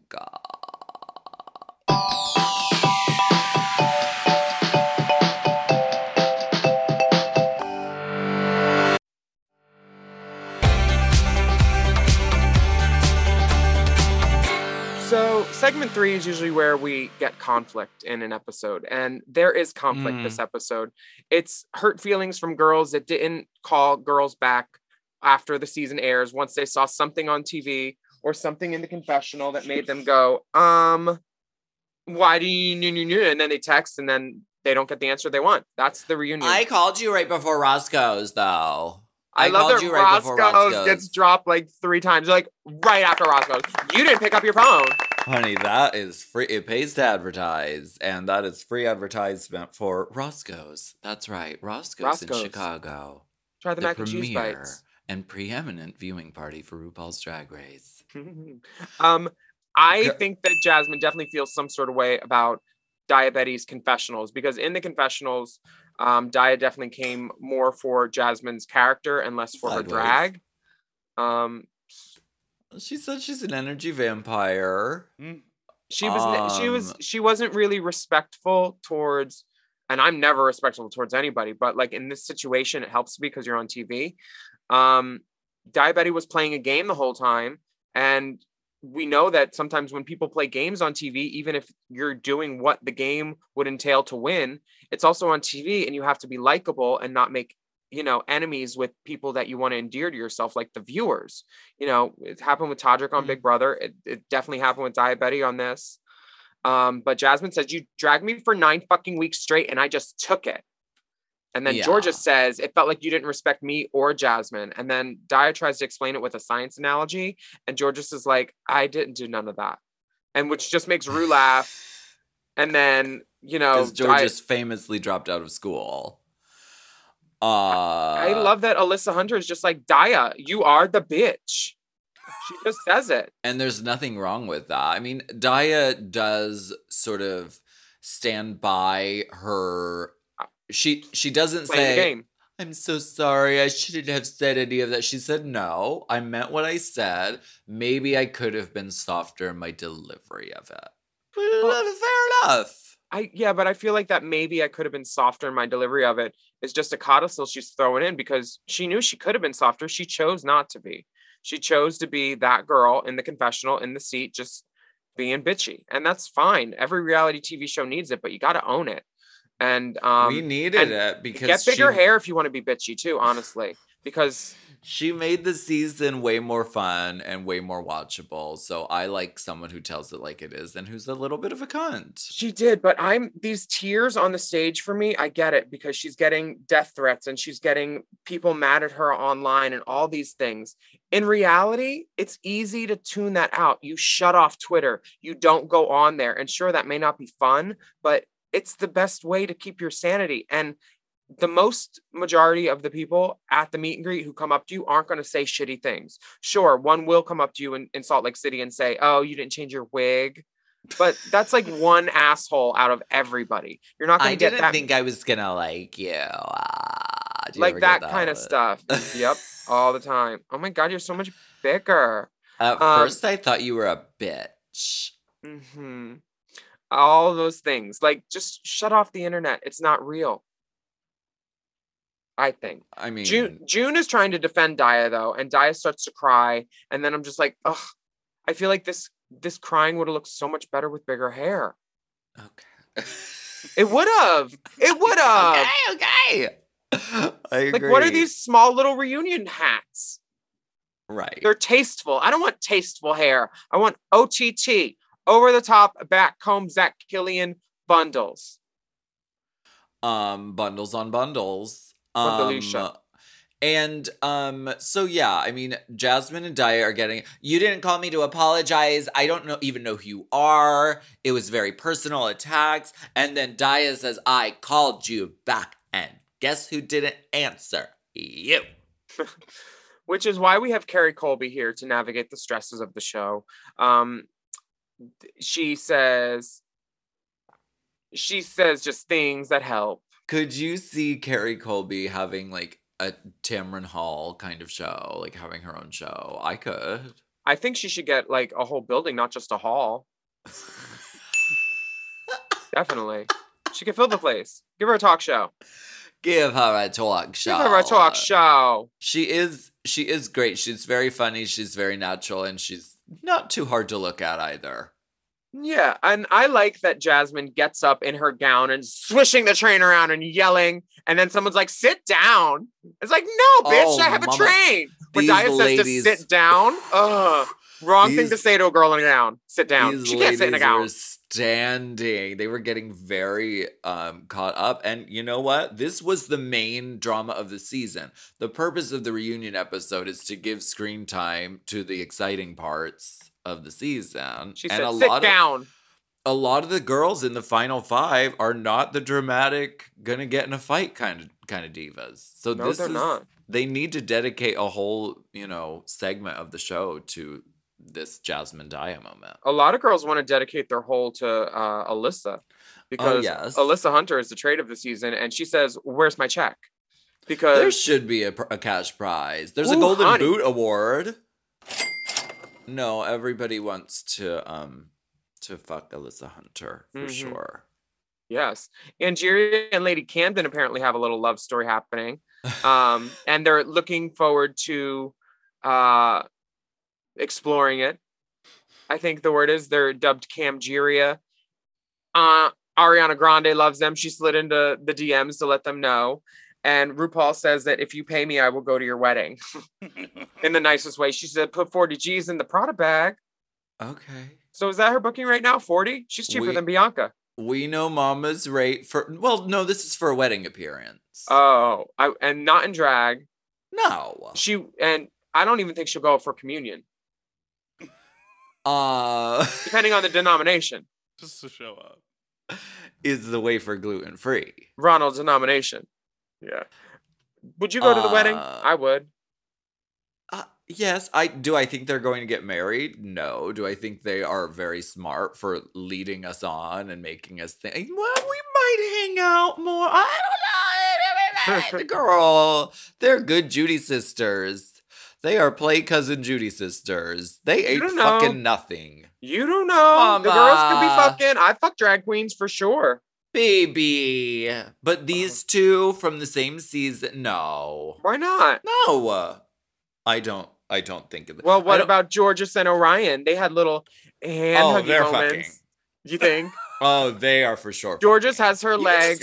Segment three is usually where we get conflict in an episode, and there is conflict Mm. this episode. It's hurt feelings from girls that didn't call girls back after the season airs once they saw something on TV or something in the confessional that made them go, um, why do you, you, you, you?" and then they text and then they don't get the answer they want. That's the reunion. I called you right before Roscoe's, though. I, love called that you right before Roscoe's Roscoe's. gets dropped like three times. Like right after Roscoe's, you didn't pick up your phone. Honey, that is free. It pays to advertise, and that is free advertisement for Roscoe's. That's right, Roscoe's, Roscoe's. in Chicago. Try the, the mac and cheese bites. and preeminent viewing party for RuPaul's Drag Race. *laughs* um, I Gir- think that Jasmine definitely feels some sort of way about Daya Betty's confessionals because in the confessionals, um, Dia definitely came more for Jasmine's character and less for her drag. Um, She said she's an energy vampire. Mm. she was ne- she was Um, she wasn't really respectful towards and i'm never respectful towards anybody but like in this situation it helps because you're on tv um Daya Betty was playing a game the whole time and we know that sometimes when people play games on tv even if you're doing what the game would entail to win it's also on tv and you have to be likable and not make you know enemies with people that you want to endear to yourself like the viewers. You know it happened with todrick on big brother. It, it definitely happened with Daya Betty on this. Um but jasmine says you dragged me for nine fucking weeks straight and i just took it. And then Yeah. Jorgeous says it felt like you didn't respect me or jasmine. And then dia tries to explain it with a science analogy and Jorgeous is like i didn't do none of that. And which just makes Ru laugh. And then you know just famously dropped out of school. Uh, I love that Alyssa Hunter is just like Dia. You are the bitch. She just says it. And there's nothing wrong with that. I mean, Daya does sort of stand by her. She she doesn't the say, "I'm so sorry. I shouldn't have said any of that." She said, "No, I meant what I said. Maybe I could have been softer in my delivery of it." But, fair enough. I yeah, but I feel like that maybe I could have been softer in my delivery of it. it. Is just a codicil she's throwing in because she knew she could have been softer. She chose not to be. She chose to be that girl in the confessional in the seat, just being bitchy, and that's fine. Every reality TV show needs it, but you got to own it. And um, we needed and it because get bigger she, hair if you want to be bitchy too. Honestly, because She made the season way more fun and way more watchable. So I like someone who tells it like it is and who's a little bit of a cunt. She did, but I'm these tears on the stage for me. I get it because she's getting death threats and she's getting people mad at her online and all these things. In reality, it's easy to tune that out. You shut off Twitter, you don't go on there. And sure, that may not be fun, but it's the best way to keep your sanity. And the most majority of the people at the meet and greet who come up to you aren't going to say shitty things. Sure, one will come up to you in, in Salt Lake City and say, Oh, you didn't change your wig. But that's like *laughs* one asshole out of everybody. You're not going I to get didn't think I was gonna like you. Do you like get that kind of stuff. yep, *laughs* all the time. Oh my god, you're so much bigger. At Um, first, I thought you were a bitch. Mm-hmm. All those things. Like just shut off the internet. It's not real. I think. I mean, June June is trying to defend Dia though, and Dia starts to cry, and then I'm just like, ugh. I feel like this this crying would have looked so much better with bigger hair. okay. It would have. It would *laughs* have. okay, okay. I agree. Like, what are these small little reunion hats? Right. They're tasteful. I don't want tasteful hair. I want OTT, over the top, back comb, Zach Killian bundles. um bundles on bundles. Um and um so yeah i mean jasmine and Daya are getting you didn't call me to apologize. I don't know even know who you are. It was very personal attacks. And then Daya says i called you back and guess who didn't answer? You. *laughs* Which is why we have Kerri Colby here to navigate the stresses of the show. Um, she says, she says just things that help. Could you see Kerri Colby having like a tamron hall kind of show like having her own show i could I think she should get like a whole building, not just a hall. *laughs* Definitely, she could fill the place. Give her a talk show. give her a talk show Give her a talk show. She is she is great. She's very funny, she's very natural, and she's not too hard to look at either. Yeah, and I like that Jasmine gets up in her gown and swishing the train around and yelling, and then someone's like, "Sit down." It's like, "No, bitch, Oh, I have a mama. train." When These Dia ladies- says to sit down, ugh, wrong thing to say to a girl in a gown. Sit down. These she can't sit in a gown. were standing. They were getting very um, caught up. And you know what? This was the main drama of the season. The purpose of the reunion episode is to give screen time to the exciting parts of the season. She and said, a "Sit lot down." Of, a lot of the girls in the final five are not the dramatic, gonna get in a fight kind of kind of divas. So No, this they're is not. they need to dedicate a whole you know segment of the show to this Jasmine Dia moment. a lot of girls want to dedicate their whole to uh, Alyssa because Oh, yes. Alyssa Hunter is the trade of the season, and she says, "Where's my check?" Because There should be a, pr- a cash prize. There's a Golden honey. Boot Award. No, everybody wants to um to fuck Alyssa Hunter for Mhm. sure. yes, And Angeria and Lady Camden apparently have a little love story happening, *laughs* um, and they're looking forward to uh, exploring it. I think the word is they're dubbed Camgeria. Uh, Ariana Grande loves them. She slid into the DMs to let them know. And RuPaul says that if you pay me, I will go to your wedding *laughs* in the nicest way. She said, put 40 G's in the Prada bag. Okay. So is that her booking right now? 40? She's cheaper We- than Bianca. We know Mama's rate for well, no, this is for a wedding appearance. Oh, I, and not in drag. no. She and I don't even think she'll go for communion, Uh depending on the denomination. *laughs* Just to show up. is the way for gluten free. Ronald's denomination. Yeah. Would you go to the wedding? Uh, I would. Uh, yes, I do. I think they're going to get married. No, do I think they are very smart for leading us on and making us think? Well, we might hang out more. I don't know. *laughs* Girl, they're good Judy sisters. They are play cousin Judy sisters. They ate fucking nothing, You don't know. The girls could be fucking. I fuck drag queens for sure. Baby. But uh-huh. these two from the same season, no, Why not? no. I don't. I don't think of it. Well, what about Jorgeous and Orion? They had little hand Oh, huggy moments. fucking. You think? *laughs* Oh, they are for sure. Jorgeous has her You leg.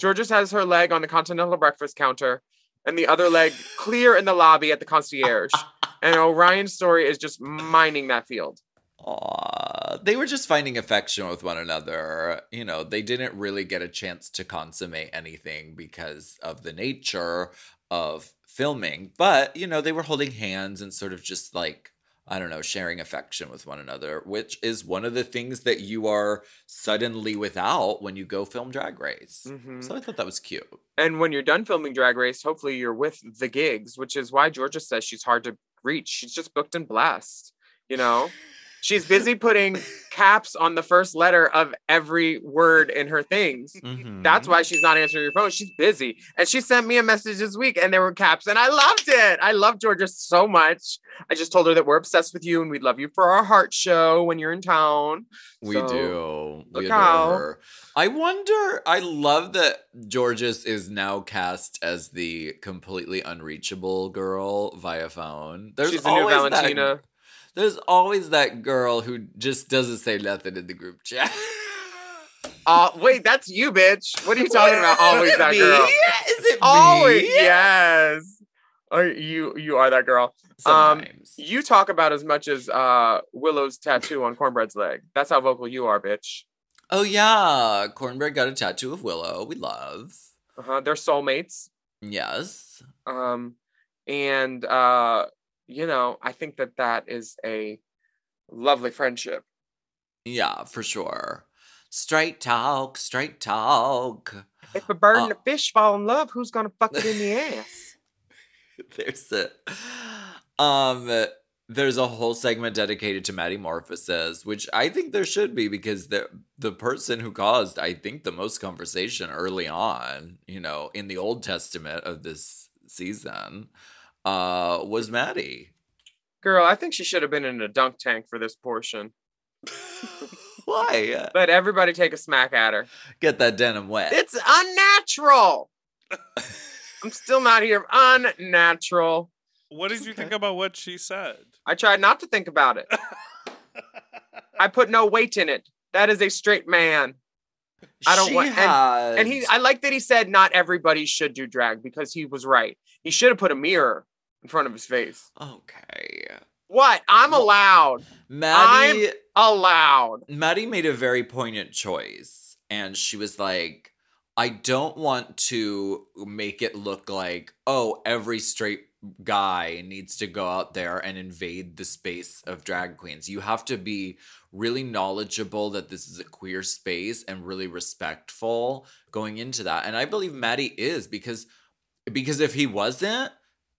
Jorgeous has her leg on the continental breakfast counter, and the other leg clear in the lobby at the concierge. *laughs* and Orion's story is just mining that field. Aw, they were just finding affection with one another. You know, they didn't really get a chance to consummate anything because of the nature of filming. But, you know, they were holding hands and sort of just like, I don't know, sharing affection with one another, which is one of the things that you are suddenly without when you go film Drag Race. Mhm. So I thought that was cute. And when you're done filming Drag Race, hopefully you're with the gigs, which is why Jorgeous says she's hard to reach. She's just booked and blessed, you know? *laughs* She's busy putting caps on the first letter of every word in her things. Mm-hmm. That's why she's not answering your phone. She's busy. And she sent me a message this week and there were caps and I loved it. I love Jorgeous so much. I just told her that we're obsessed with you and we'd love you for our heart show when you're in town. We So, do. We look adore out. her. I wonder. I love that Jorgeous is now cast as the completely unreachable girl via phone. There's She's the new always that- Valentina. There's always that girl who just doesn't say nothing in the group chat. *laughs* Uh, wait, that's you, bitch. What are you talking about? Always that me? girl. Is it Always, me? yes. Or you, you are that girl. Um, Sometimes. You talk about as much as uh Willow's tattoo on Kornbread's leg. That's how vocal you are, bitch. oh yeah, Kornbread got a tattoo of Willow. We love. Uh-huh. They're soulmates. Yes. Um, and uh, you know, I think that that is a lovely friendship. Yeah, for sure. Straight talk, straight talk. If a bird Uh, and a fish fall in love, who's gonna fuck it in the ass? *laughs* there's a um there's a whole segment dedicated to Maddy Morphosis, which I think there should be because the the person who caused, I think, the most conversation early on, you know, in the Old Testament of this season, uh, was Maddy. Girl, I think she should have been in a dunk tank for this portion. *laughs* Why? Let everybody take a smack at her. Get that denim wet. It's unnatural. *laughs* I'm still not here. Unnatural. What did you think about what she said? I tried not to think about it. *laughs* I put no weight in it. That is a straight man. I don't She want- and- And he I like that he said not everybody should do drag because he was right. He should have put a mirror in front of his face. okay. What? I'm Well- allowed. Maddy I'm Allowed. Maddy made a very poignant choice, and she was like, I don't want to make it look like, oh, every straight guy needs to go out there and invade the space of drag queens. You have to be really knowledgeable that this is a queer space and really respectful going into that. And I believe Maddy is because because if he wasn't,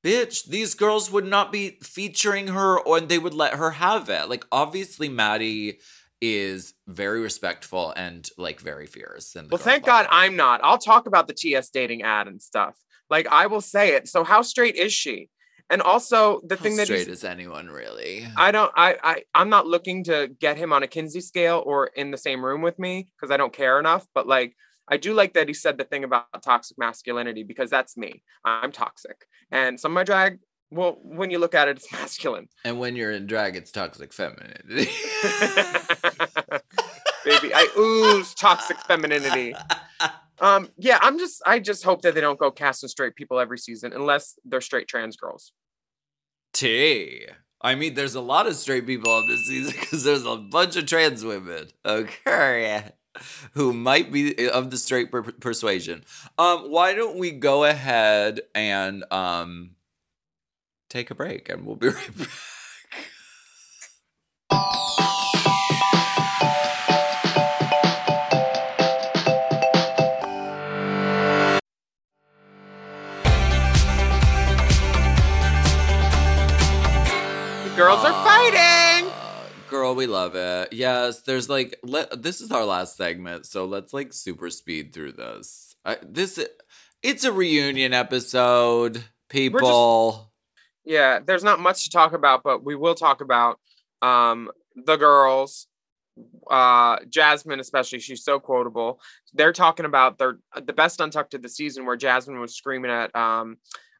bitch, these girls would not be featuring her or they would let her have it. Like obviously Maddy is very respectful and like very fierce. And Well, thank God her. I'm not. I'll talk about the TS dating ad and stuff. Like I will say it. So how straight is she? And also the How thing that straight is anyone really? I don't I, I I'm not looking to get him on a Kinsey scale or in the same room with me because I don't care enough. But like I do like that he said the thing about toxic masculinity because that's me. I'm toxic. And some of my drag, well, when you look at it, it's *laughs* masculine. and when you're in drag, it's toxic femininity. *laughs* Baby, I ooze toxic femininity. Um, yeah, I'm just I just hope that they don't go casting straight people every season unless they're straight trans girls. T. I mean, there's a lot of straight people on this season because there's a bunch of trans women. Okay. Who might be of the straight per- persuasion. Um, why don't we go ahead and um take a break and we'll be *laughs* right back. The girls are fighting. Girl, we love it. Yes, there's like let, this is our last segment, so let's like super speed through this. I, this it's a reunion episode, people. Yeah, there's not much to talk about, but we will talk about um the girls. Uh Jasmine, especially, she's so quotable. They're talking about their the best untucked of the season where Jasmine was screaming at um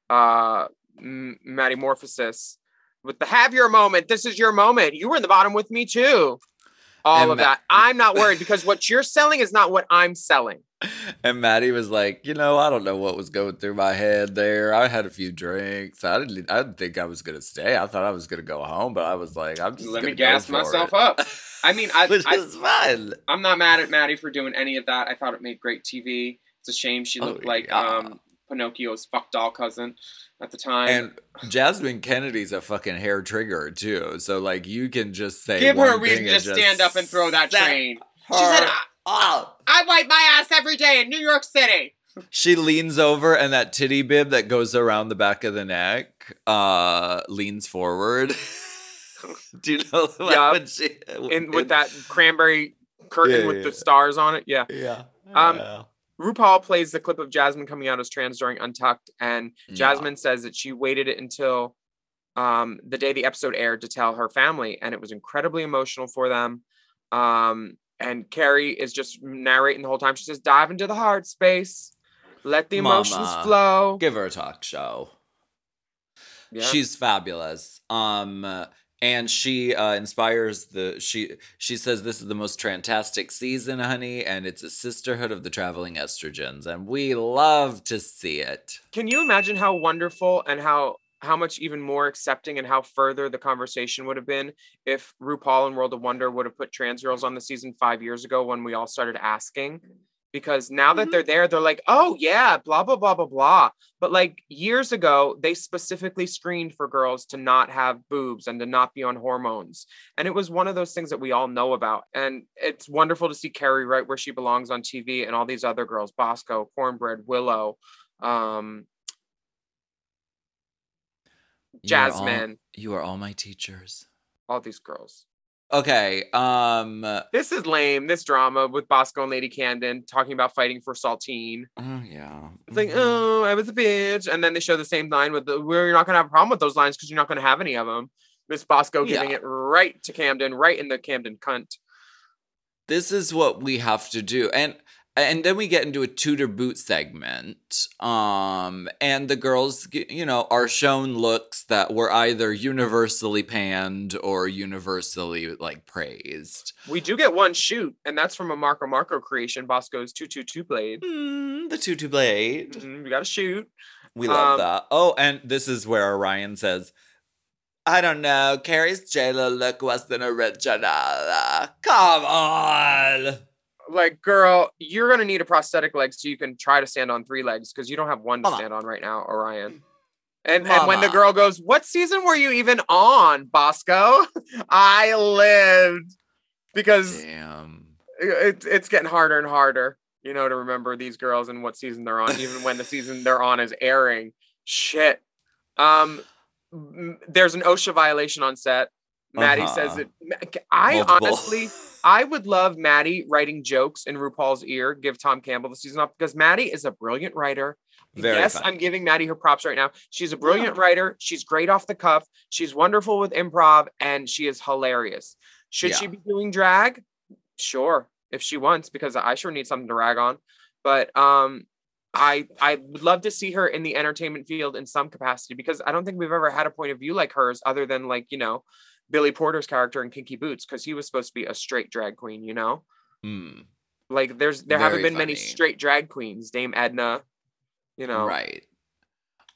uh M- Maddy Morphosis with the have your moment. This is your moment. You were in the bottom with me too. All And of Ma- that. I'm not worried because what you're selling is not what I'm selling. And Maddy was like, you know, I don't know what was going through my head there. I had a few drinks. I didn't. I didn't think I was gonna stay. I thought I was gonna go home, but I was like, I'm just Let me gas myself it. up. I mean, I, *laughs* which I, is fun. I'm not mad at Maddy for doing any of that. I thought it made great TV. It's a shame she Oh, looked like yeah. um, Pinocchio's fuck doll cousin at the time. And Jasmine Kennedy's a fucking hair trigger too. So like, you can just say, Give her a reason to and stand up and throw that train. She said, "I- I wipe my ass every day in New York City. She leans over and that titty bib that goes around the back of the neck uh leans forward. *laughs* Do you know *laughs* what Yeah. when she And with that cranberry curtain Yeah, with yeah, the stars on it. Yeah. Yeah. Um, yeah. RuPaul plays the clip of Jasmine coming out as trans during Untucked, and Yeah. Jasmine says that she waited it until um, the day the episode aired to tell her family, and it was incredibly emotional for them. Um, and Kerri is just narrating the whole time. She says, "Dive into the heart space, let the emotions Mama. flow." Give her a talk show. Yeah. She's fabulous. Um and she uh, inspires the she she says this is the most fantastic season honey and it's a sisterhood of the traveling estrogens and we love to see it Can you imagine how wonderful and how how much even more accepting and how further the conversation would have been if RuPaul and World of Wonder would have put trans girls on the season five years ago when we all started asking? Because now that they're there, they're like, oh yeah, blah blah blah blah blah. But like years ago, they specifically screened for girls to not have boobs and to not be on hormones. And it was one of those things that we all know about. And it's wonderful to see Kerri right where she belongs on TV and all these other girls, Bosco, Kornbread, Willow, um, You are all- Jasmine, you are all my teachers all these girls. Okay um This is lame. This drama with Bosco and Lady Camden talking about fighting for Saltine. oh yeah It's like, Mhm. oh, I was a bitch, and then they show the same line with the, "We're not gonna have a problem with those lines because you're not gonna have any of them." Miss Bosco giving it right to Camden, right in the Camden cunt. this is what we have to do and and then we get into a Tudor boot segment. Um, and the girls, you know, are shown looks that were either universally panned or universally like praised. We do get one shoot, and that's from a Marco Marco creation, Bosco's 222 blade. Mm, the tutu blade. Mhm, we got to shoot. We love Um, that. Oh, and this is where Orion says, I don't know, Kerri's JLo look wasn't original. Come on. Like, girl, you're gonna need a prosthetic leg so you can try to stand on three legs because you don't have one to Mama. stand on right now, Orion. And and when the girl goes, "What season were you even on, Bosco?" *laughs* I lived because Damn. it, it's getting harder and harder, you know, to remember these girls and what season they're on, even when the *laughs* season they're on is airing. Shit. Um, there's an OSHA violation on set. Maddy says Uh-huh. it. I Multiple. honestly, I would love Maddy writing jokes in RuPaul's ear. Give Tom Campbell the season off because Maddy is a brilliant writer. Very yes, funny. I'm giving Maddy her props right now. She's a brilliant writer. She's great off the cuff. She's wonderful with improv, and she is hilarious. Should she be doing drag? Sure, if she wants, because I sure need something to rag on. But um, I I would love to see her in the entertainment field in some capacity because I don't think we've ever had a point of view like hers, other than like you know Billy Porter's character in Kinky Boots, because he was supposed to be a straight drag queen. You know, Hmm. like there's there haven't Very been many straight drag queens. Dame Edna, you know, Right.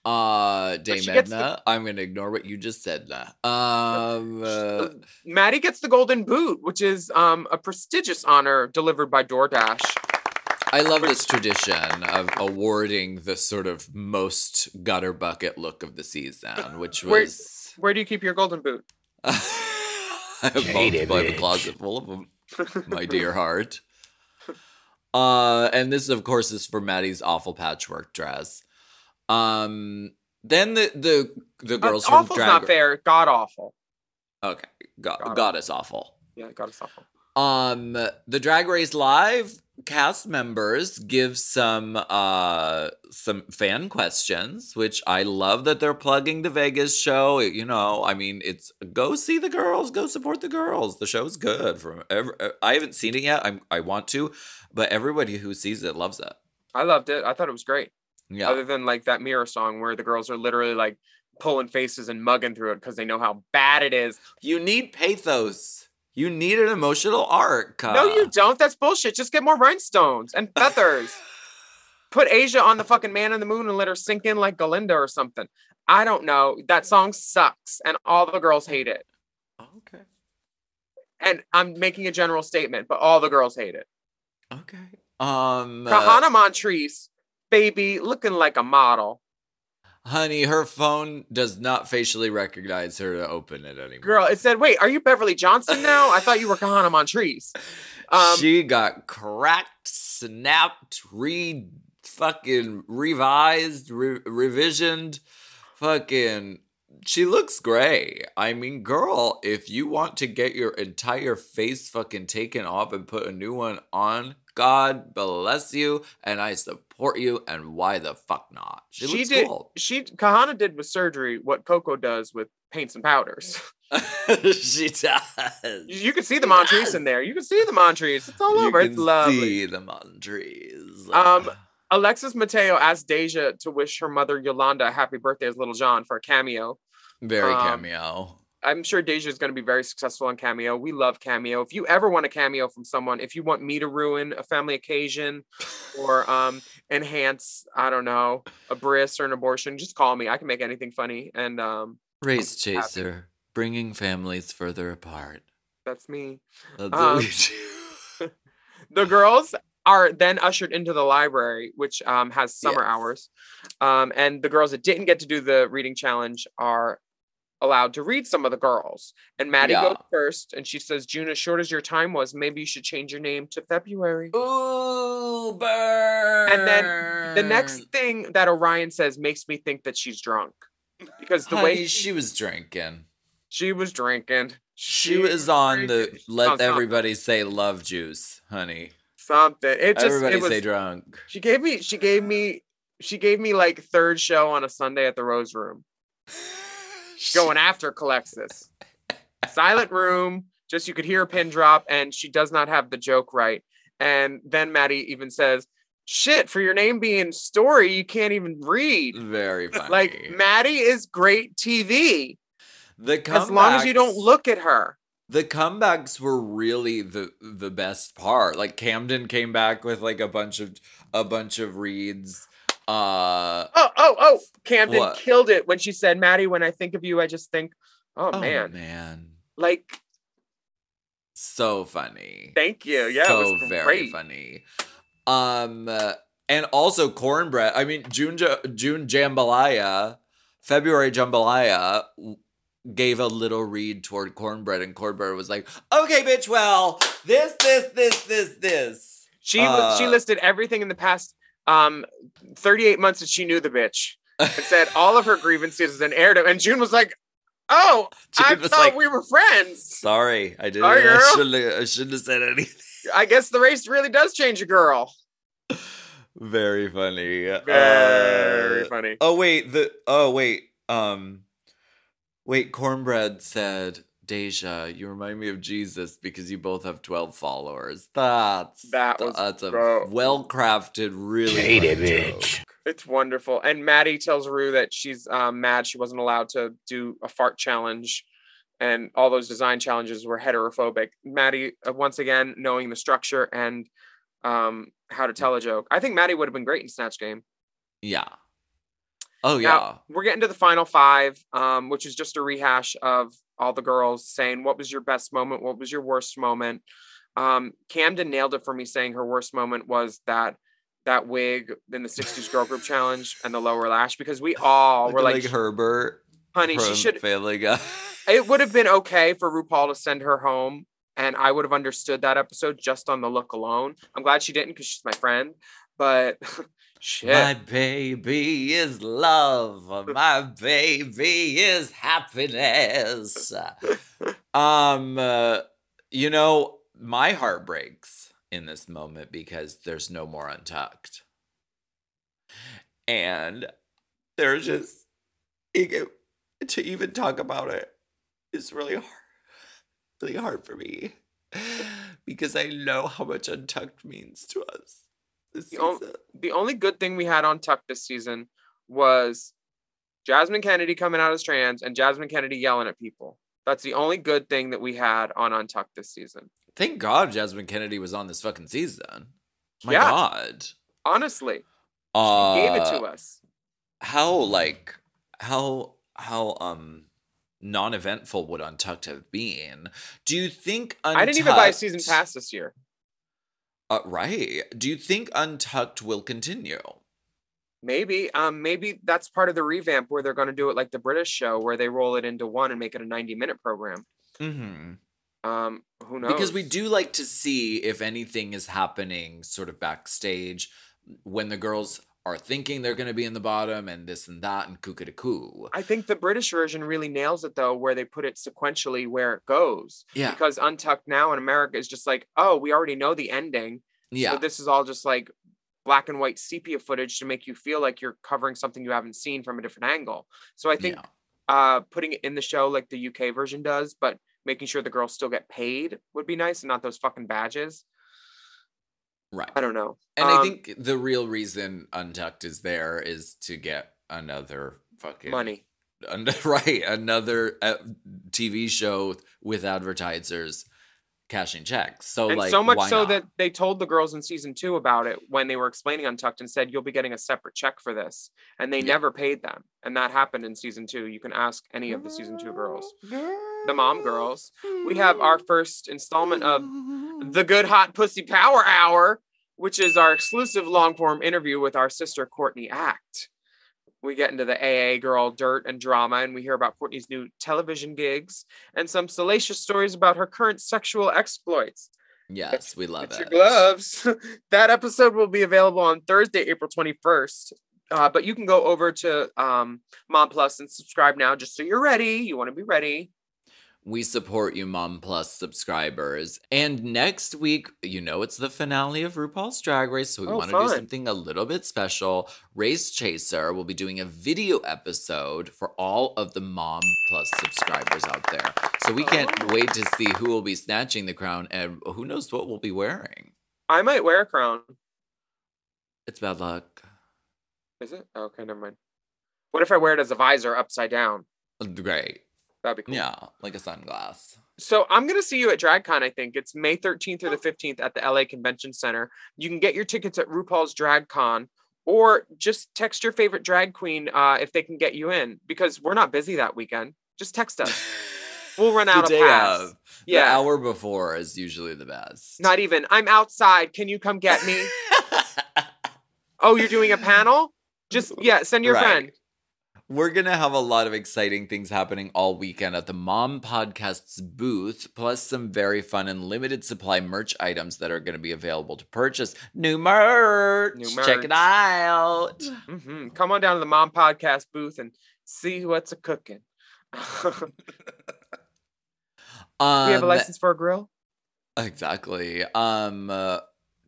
Uh, Dame gets the- Edna, I'm gonna ignore what you just said. Now. Um, uh, Maddy gets the golden boot, which is um a prestigious honor delivered by DoorDash. I love this tradition of awarding the sort of most gutter bucket look of the season, which Where- was. Where do you keep your golden boot? I have multiple in a closet full of them. *laughs* my dear heart. Uh, and this, of course, is for Maddy's awful patchwork dress. Um, then the the the girls Uh, from awful's Drag. not fair. God awful. Okay, God, God goddess awful. Yeah, God is awful. Um, the Drag Race Live cast members give some uh some fan questions, which I love that they're plugging the Vegas show. You know, I mean, it's go see the girls, go support the girls. The show's good. From every, I haven't seen it yet. I'm I want to, but everybody who sees it loves it. I loved it. I thought it was great. Yeah, Other than like that mirror song where the girls are literally like pulling faces and mugging through it because they know how bad it is. you need pathos. You need an emotional arc. No, you uh, don't. That's bullshit. Just get more rhinestones and feathers. *laughs* Put Asia on the fucking man in the moon and let her sink in like Galinda or something. I don't know. That song sucks and all the girls hate it. Okay. And I'm making a general statement, but all the girls hate it. Okay. Um. uh, Kahanna Montrese, baby, looking like a model. Honey, her phone does not facially recognize her to open it anymore. Girl, it said, wait, are you Beverly Johnson now? I thought you were Kahanna Montrese. Um, she got cracked, snapped, re fucking revised, re- revisioned, fucking. She looks gray. I mean, girl, if you want to get your entire face fucking taken off and put a new one on, God bless you, and I support you. And why the fuck not? She, she looks did. cool. She Kahanna did with surgery what Coco does with paints and powders. *laughs* *laughs* she does. You can see the Montrese in there. You can see the Montrese. It's all over. You It's lovely. see the Montrese. Um, Alexis Mateo asked DeJa to wish her mother Yolanda a happy birthday as Little John for a cameo. very um, cameo. I'm sure DeJa is going to be very successful on Cameo. We love Cameo. If you ever want a cameo from someone, if you want me to ruin a family occasion or um *laughs* enhance, I don't know, a bris or an abortion, just call me. I can make anything funny, and um Race happy. chaser, bringing families further apart. that's me. That's Um, what we do. the girls are then ushered into the library, which um, has summer Yes. hours. Um, and the girls that didn't get to do the reading challenge are allowed to read some of the girls. And Maddy Yeah. goes first, and she says, June, as short as your time was, maybe you should change your name to February. Ooh, burn. And then The next thing that Orion says makes me think that she's drunk. Because the Honey, way she was drinking. she was drinking, She was on the let everybody say love juice, honey. something. It just everybody it was, say drunk. She gave me she gave me she gave me like third show on a Sunday at the Rose Room. *laughs* Going after Calexis. Silent room, just you could hear a pin drop, and she does not have the joke right. And then Maddy even says, "Shit, for your name being Story, you can't even read." Very funny. Like Maddy is great TV the as long as you don't look at her. The comebacks were really the the best part. Like Camden came back with like a bunch of a bunch of reads. Uh Oh, oh, oh! Camden What? killed it when she said, "Maddy, when I think of you, I just think, oh, oh man, man. like, So funny. thank you, yeah, so it was very great." funny. Um, uh, and also Kornbread. I mean, June June Jambalaya, February Jambalaya gave a little read toward Kornbread, and Kornbread was like, "Okay, bitch, well, this, this, this, this, this." She li- she Uh, listed everything in the past um 38 months that she knew the bitch and said *laughs* all of her grievances and aired them. And June was like, "Oh, I June was thought like, we were friends. Sorry, I didn't. Sorry, I shouldn't. I shouldn't have said anything. I guess the race really does change a girl." *laughs* Very funny. Very Uh, funny. Oh wait, the oh wait, um wait, Kornbread said, DeJa, you remind me of Jesus because you both have 12 followers. That's That was that's a well crafted, really Shady bitch. joke. It's wonderful. And Maddy tells Ru that she's um, mad she wasn't allowed to do a fart challenge. And all those design challenges were heterophobic. Maddy, uh, once again, knowing the structure and um, how to tell a joke. I think Maddy would have been great in Snatch Game. Yeah. Oh yeah. Now, we're getting to the final five, um, which is just a rehash of all the girls saying, What was your best moment? What was your worst moment? Um, Camden nailed it for me, saying her worst moment was that that wig in the 60s girl group *laughs* challenge and the lower lash because we all Looking were like, Herbert. honey, she should Family Guy. *laughs* it would have been okay for RuPaul to send her home and I would have understood that episode just on the look alone. I'm glad she didn't because she's my friend, but *laughs* shit. My baby is love. My baby is happiness. um, uh, you know, my heart breaks in this moment because there's no more untucked, and there's just to even talk about it is really hard, really hard for me because I know how much untucked means to us. This The on- season. the only good thing we had Untucked this season was Jasmine Kennedy coming out as trans and Jasmine Kennedy yelling at people. That's the only good thing that we had on Untucked this season. Thank God Jasmine Kennedy was on this fucking season. My Yeah. God. Honestly, she Uh, gave it to us. How like how how um non-eventful would Untucked have been? Do you think Untucked, I didn't even buy a season pass this year. Uh, right. Do you think Untucked will continue? Maybe, um, maybe that's part of the revamp where they're going to do it like the British show, where they roll it into one and make it a ninety-minute program. Mm-hmm. Um, who knows? Because we do like to see if anything is happening sort of backstage when the girls are thinking they're going to be in the bottom and this and that and kooka de koo I think the British version really nails it though, where they put it sequentially where it goes. Yeah. Because Untucked now in America is just like, oh, we already know the ending. Yeah. So this is all just like black and white sepia footage to make you feel like you're covering something you haven't seen from a different angle. So I think yeah. uh putting it in the show like the UK version does, but making sure the girls still get paid would be nice and not those fucking badges. Right. I don't know. And I Um, think the real reason Untucked is there is to get another fucking money. *laughs* right, another uh, TV show with advertisers cashing checks. So and like, so much so not? that they told the girls in season two about it when they were explaining Untucked and said, You'll be getting a separate check for this. And they Yeah. never paid them. And that happened in season two. You can ask any of the season two girls, the mom girls. We have our first installment of the Good Hot Pussy Power Hour, which is our exclusive long form interview with our sister Courtney Act. We get into the AA girl dirt and drama, and we hear about Courtney's new television gigs and some salacious stories about her current sexual exploits. Yes, we love Get it. your gloves. *laughs* that episode will be available on Thursday, April 21st. Uh, but you can go over to um, Mom Plus and subscribe now just so you're ready. You want to be ready. We support you, Mom Plus subscribers. And next week, you know, it's the finale of RuPaul's Drag Race, so we Oh, want to do something a little bit special. Race Chaser will be doing a video episode for all of the Mom Plus subscribers out there. So we can't Oh. wait to see who will be snatching the crown and who knows what we'll be wearing. I might wear a crown. It's bad luck. Is it? Okay, never mind. What if I wear it as a visor upside down? Great. That'd be cool. Yeah, like a sunglass. So I'm gonna see you at DragCon. I think it's May 13th through the 15th at the LA Convention Center. You can get your tickets at RuPaul's DragCon, or just text your favorite drag queen uh, if they can get you in, because we're not busy that weekend. Just text us. *laughs* We'll run out the of day pass. of. The Yeah. hour before is usually the best. Not even. I'm outside. Can you come get me? *laughs* oh, you're doing a panel? Just yeah. Send your Right. friend. We're going to have a lot of exciting things happening all weekend at the Mom Podcast's booth, plus some very fun and limited supply merch items that are going to be available to purchase. New merch. New merch. Check it out. *sighs* hmm Come on down to the Mom Podcast booth and see what's a cooking. Um, *laughs* we have a license for a grill. Exactly. Um, uh,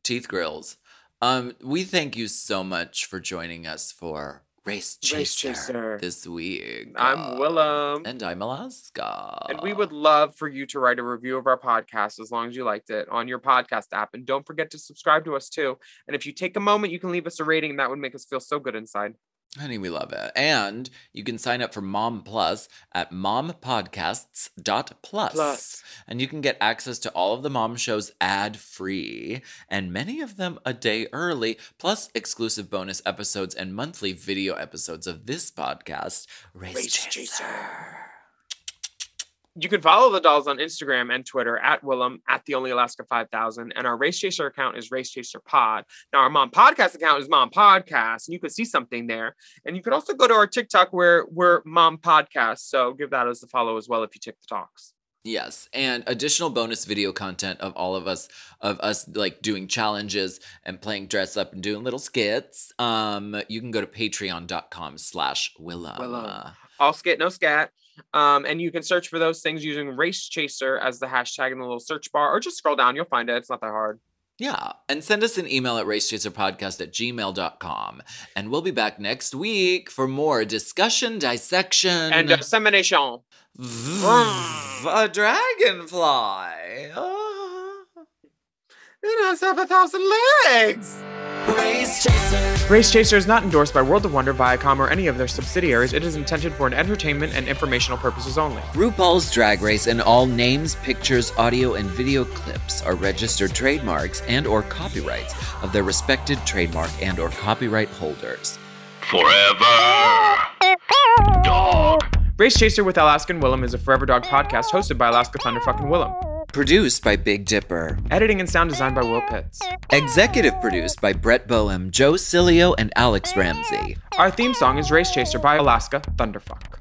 teeth grills. Um, we thank you so much for joining us for Race Chaser, Race Chaser. this week. I'm Uh, Willam. And I'm Alaska. And we would love for you to write a review of our podcast as long as you liked it on your podcast app. And don't forget to subscribe to us too. And if you take a moment, you can leave us a rating. That would make us feel so good inside. Honey, we love it. And you can sign up for Mom Plus at mompodcasts.plus. Plus. And you can get access to all of the mom shows ad free, and many of them a day early, plus exclusive bonus episodes and monthly video episodes of this podcast, Race, Race Chaser. Chaser. You can follow the dolls on Instagram and Twitter at Willam at the Only Alaska 5000. And our Race Chaser account is Race Chaser Pod. Now, our Mom Podcast account is Mom Podcast. And you could see something there. And you could also go to our TikTok where we're Mom Podcast. So give that as a follow as well if you tick the talks. Yes, and additional bonus video content of all of us of us like doing challenges and playing dress up and doing little skits. Um, you can go to patreon.com slash. Willam. All skit, no scat. Um, and you can search for those things using Race Chaser as the hashtag in the little search bar, or just scroll down. You'll find it. It's not that hard. Yeah, and send us an email at racechaserpodcast at gmail.com. And we'll be back next week for more discussion, dissection, And dissemination. Vroom, a dragonfly. Ah. It has half a thousand legs. Race Chaser. Race Chaser is not endorsed by World of Wonder, Viacom, or any of their subsidiaries. It is intended for an entertainment and informational purposes only. RuPaul's Drag Race and all names, pictures, audio, and video clips are registered trademarks and or copyrights of their respected trademark and or copyright holders. Forever. Dog. Race Chaser with Alaskan and Willam is a Forever Dog podcast hosted by Alaska Thunderfucking Willam. Produced by Big Dipper. Editing and sound design by Will Pitts. Executive produced by Brett Boehm, Joe Cilio, and Alex Ramsey. Our theme song is Race Chaser by Alaska Thunderfuck.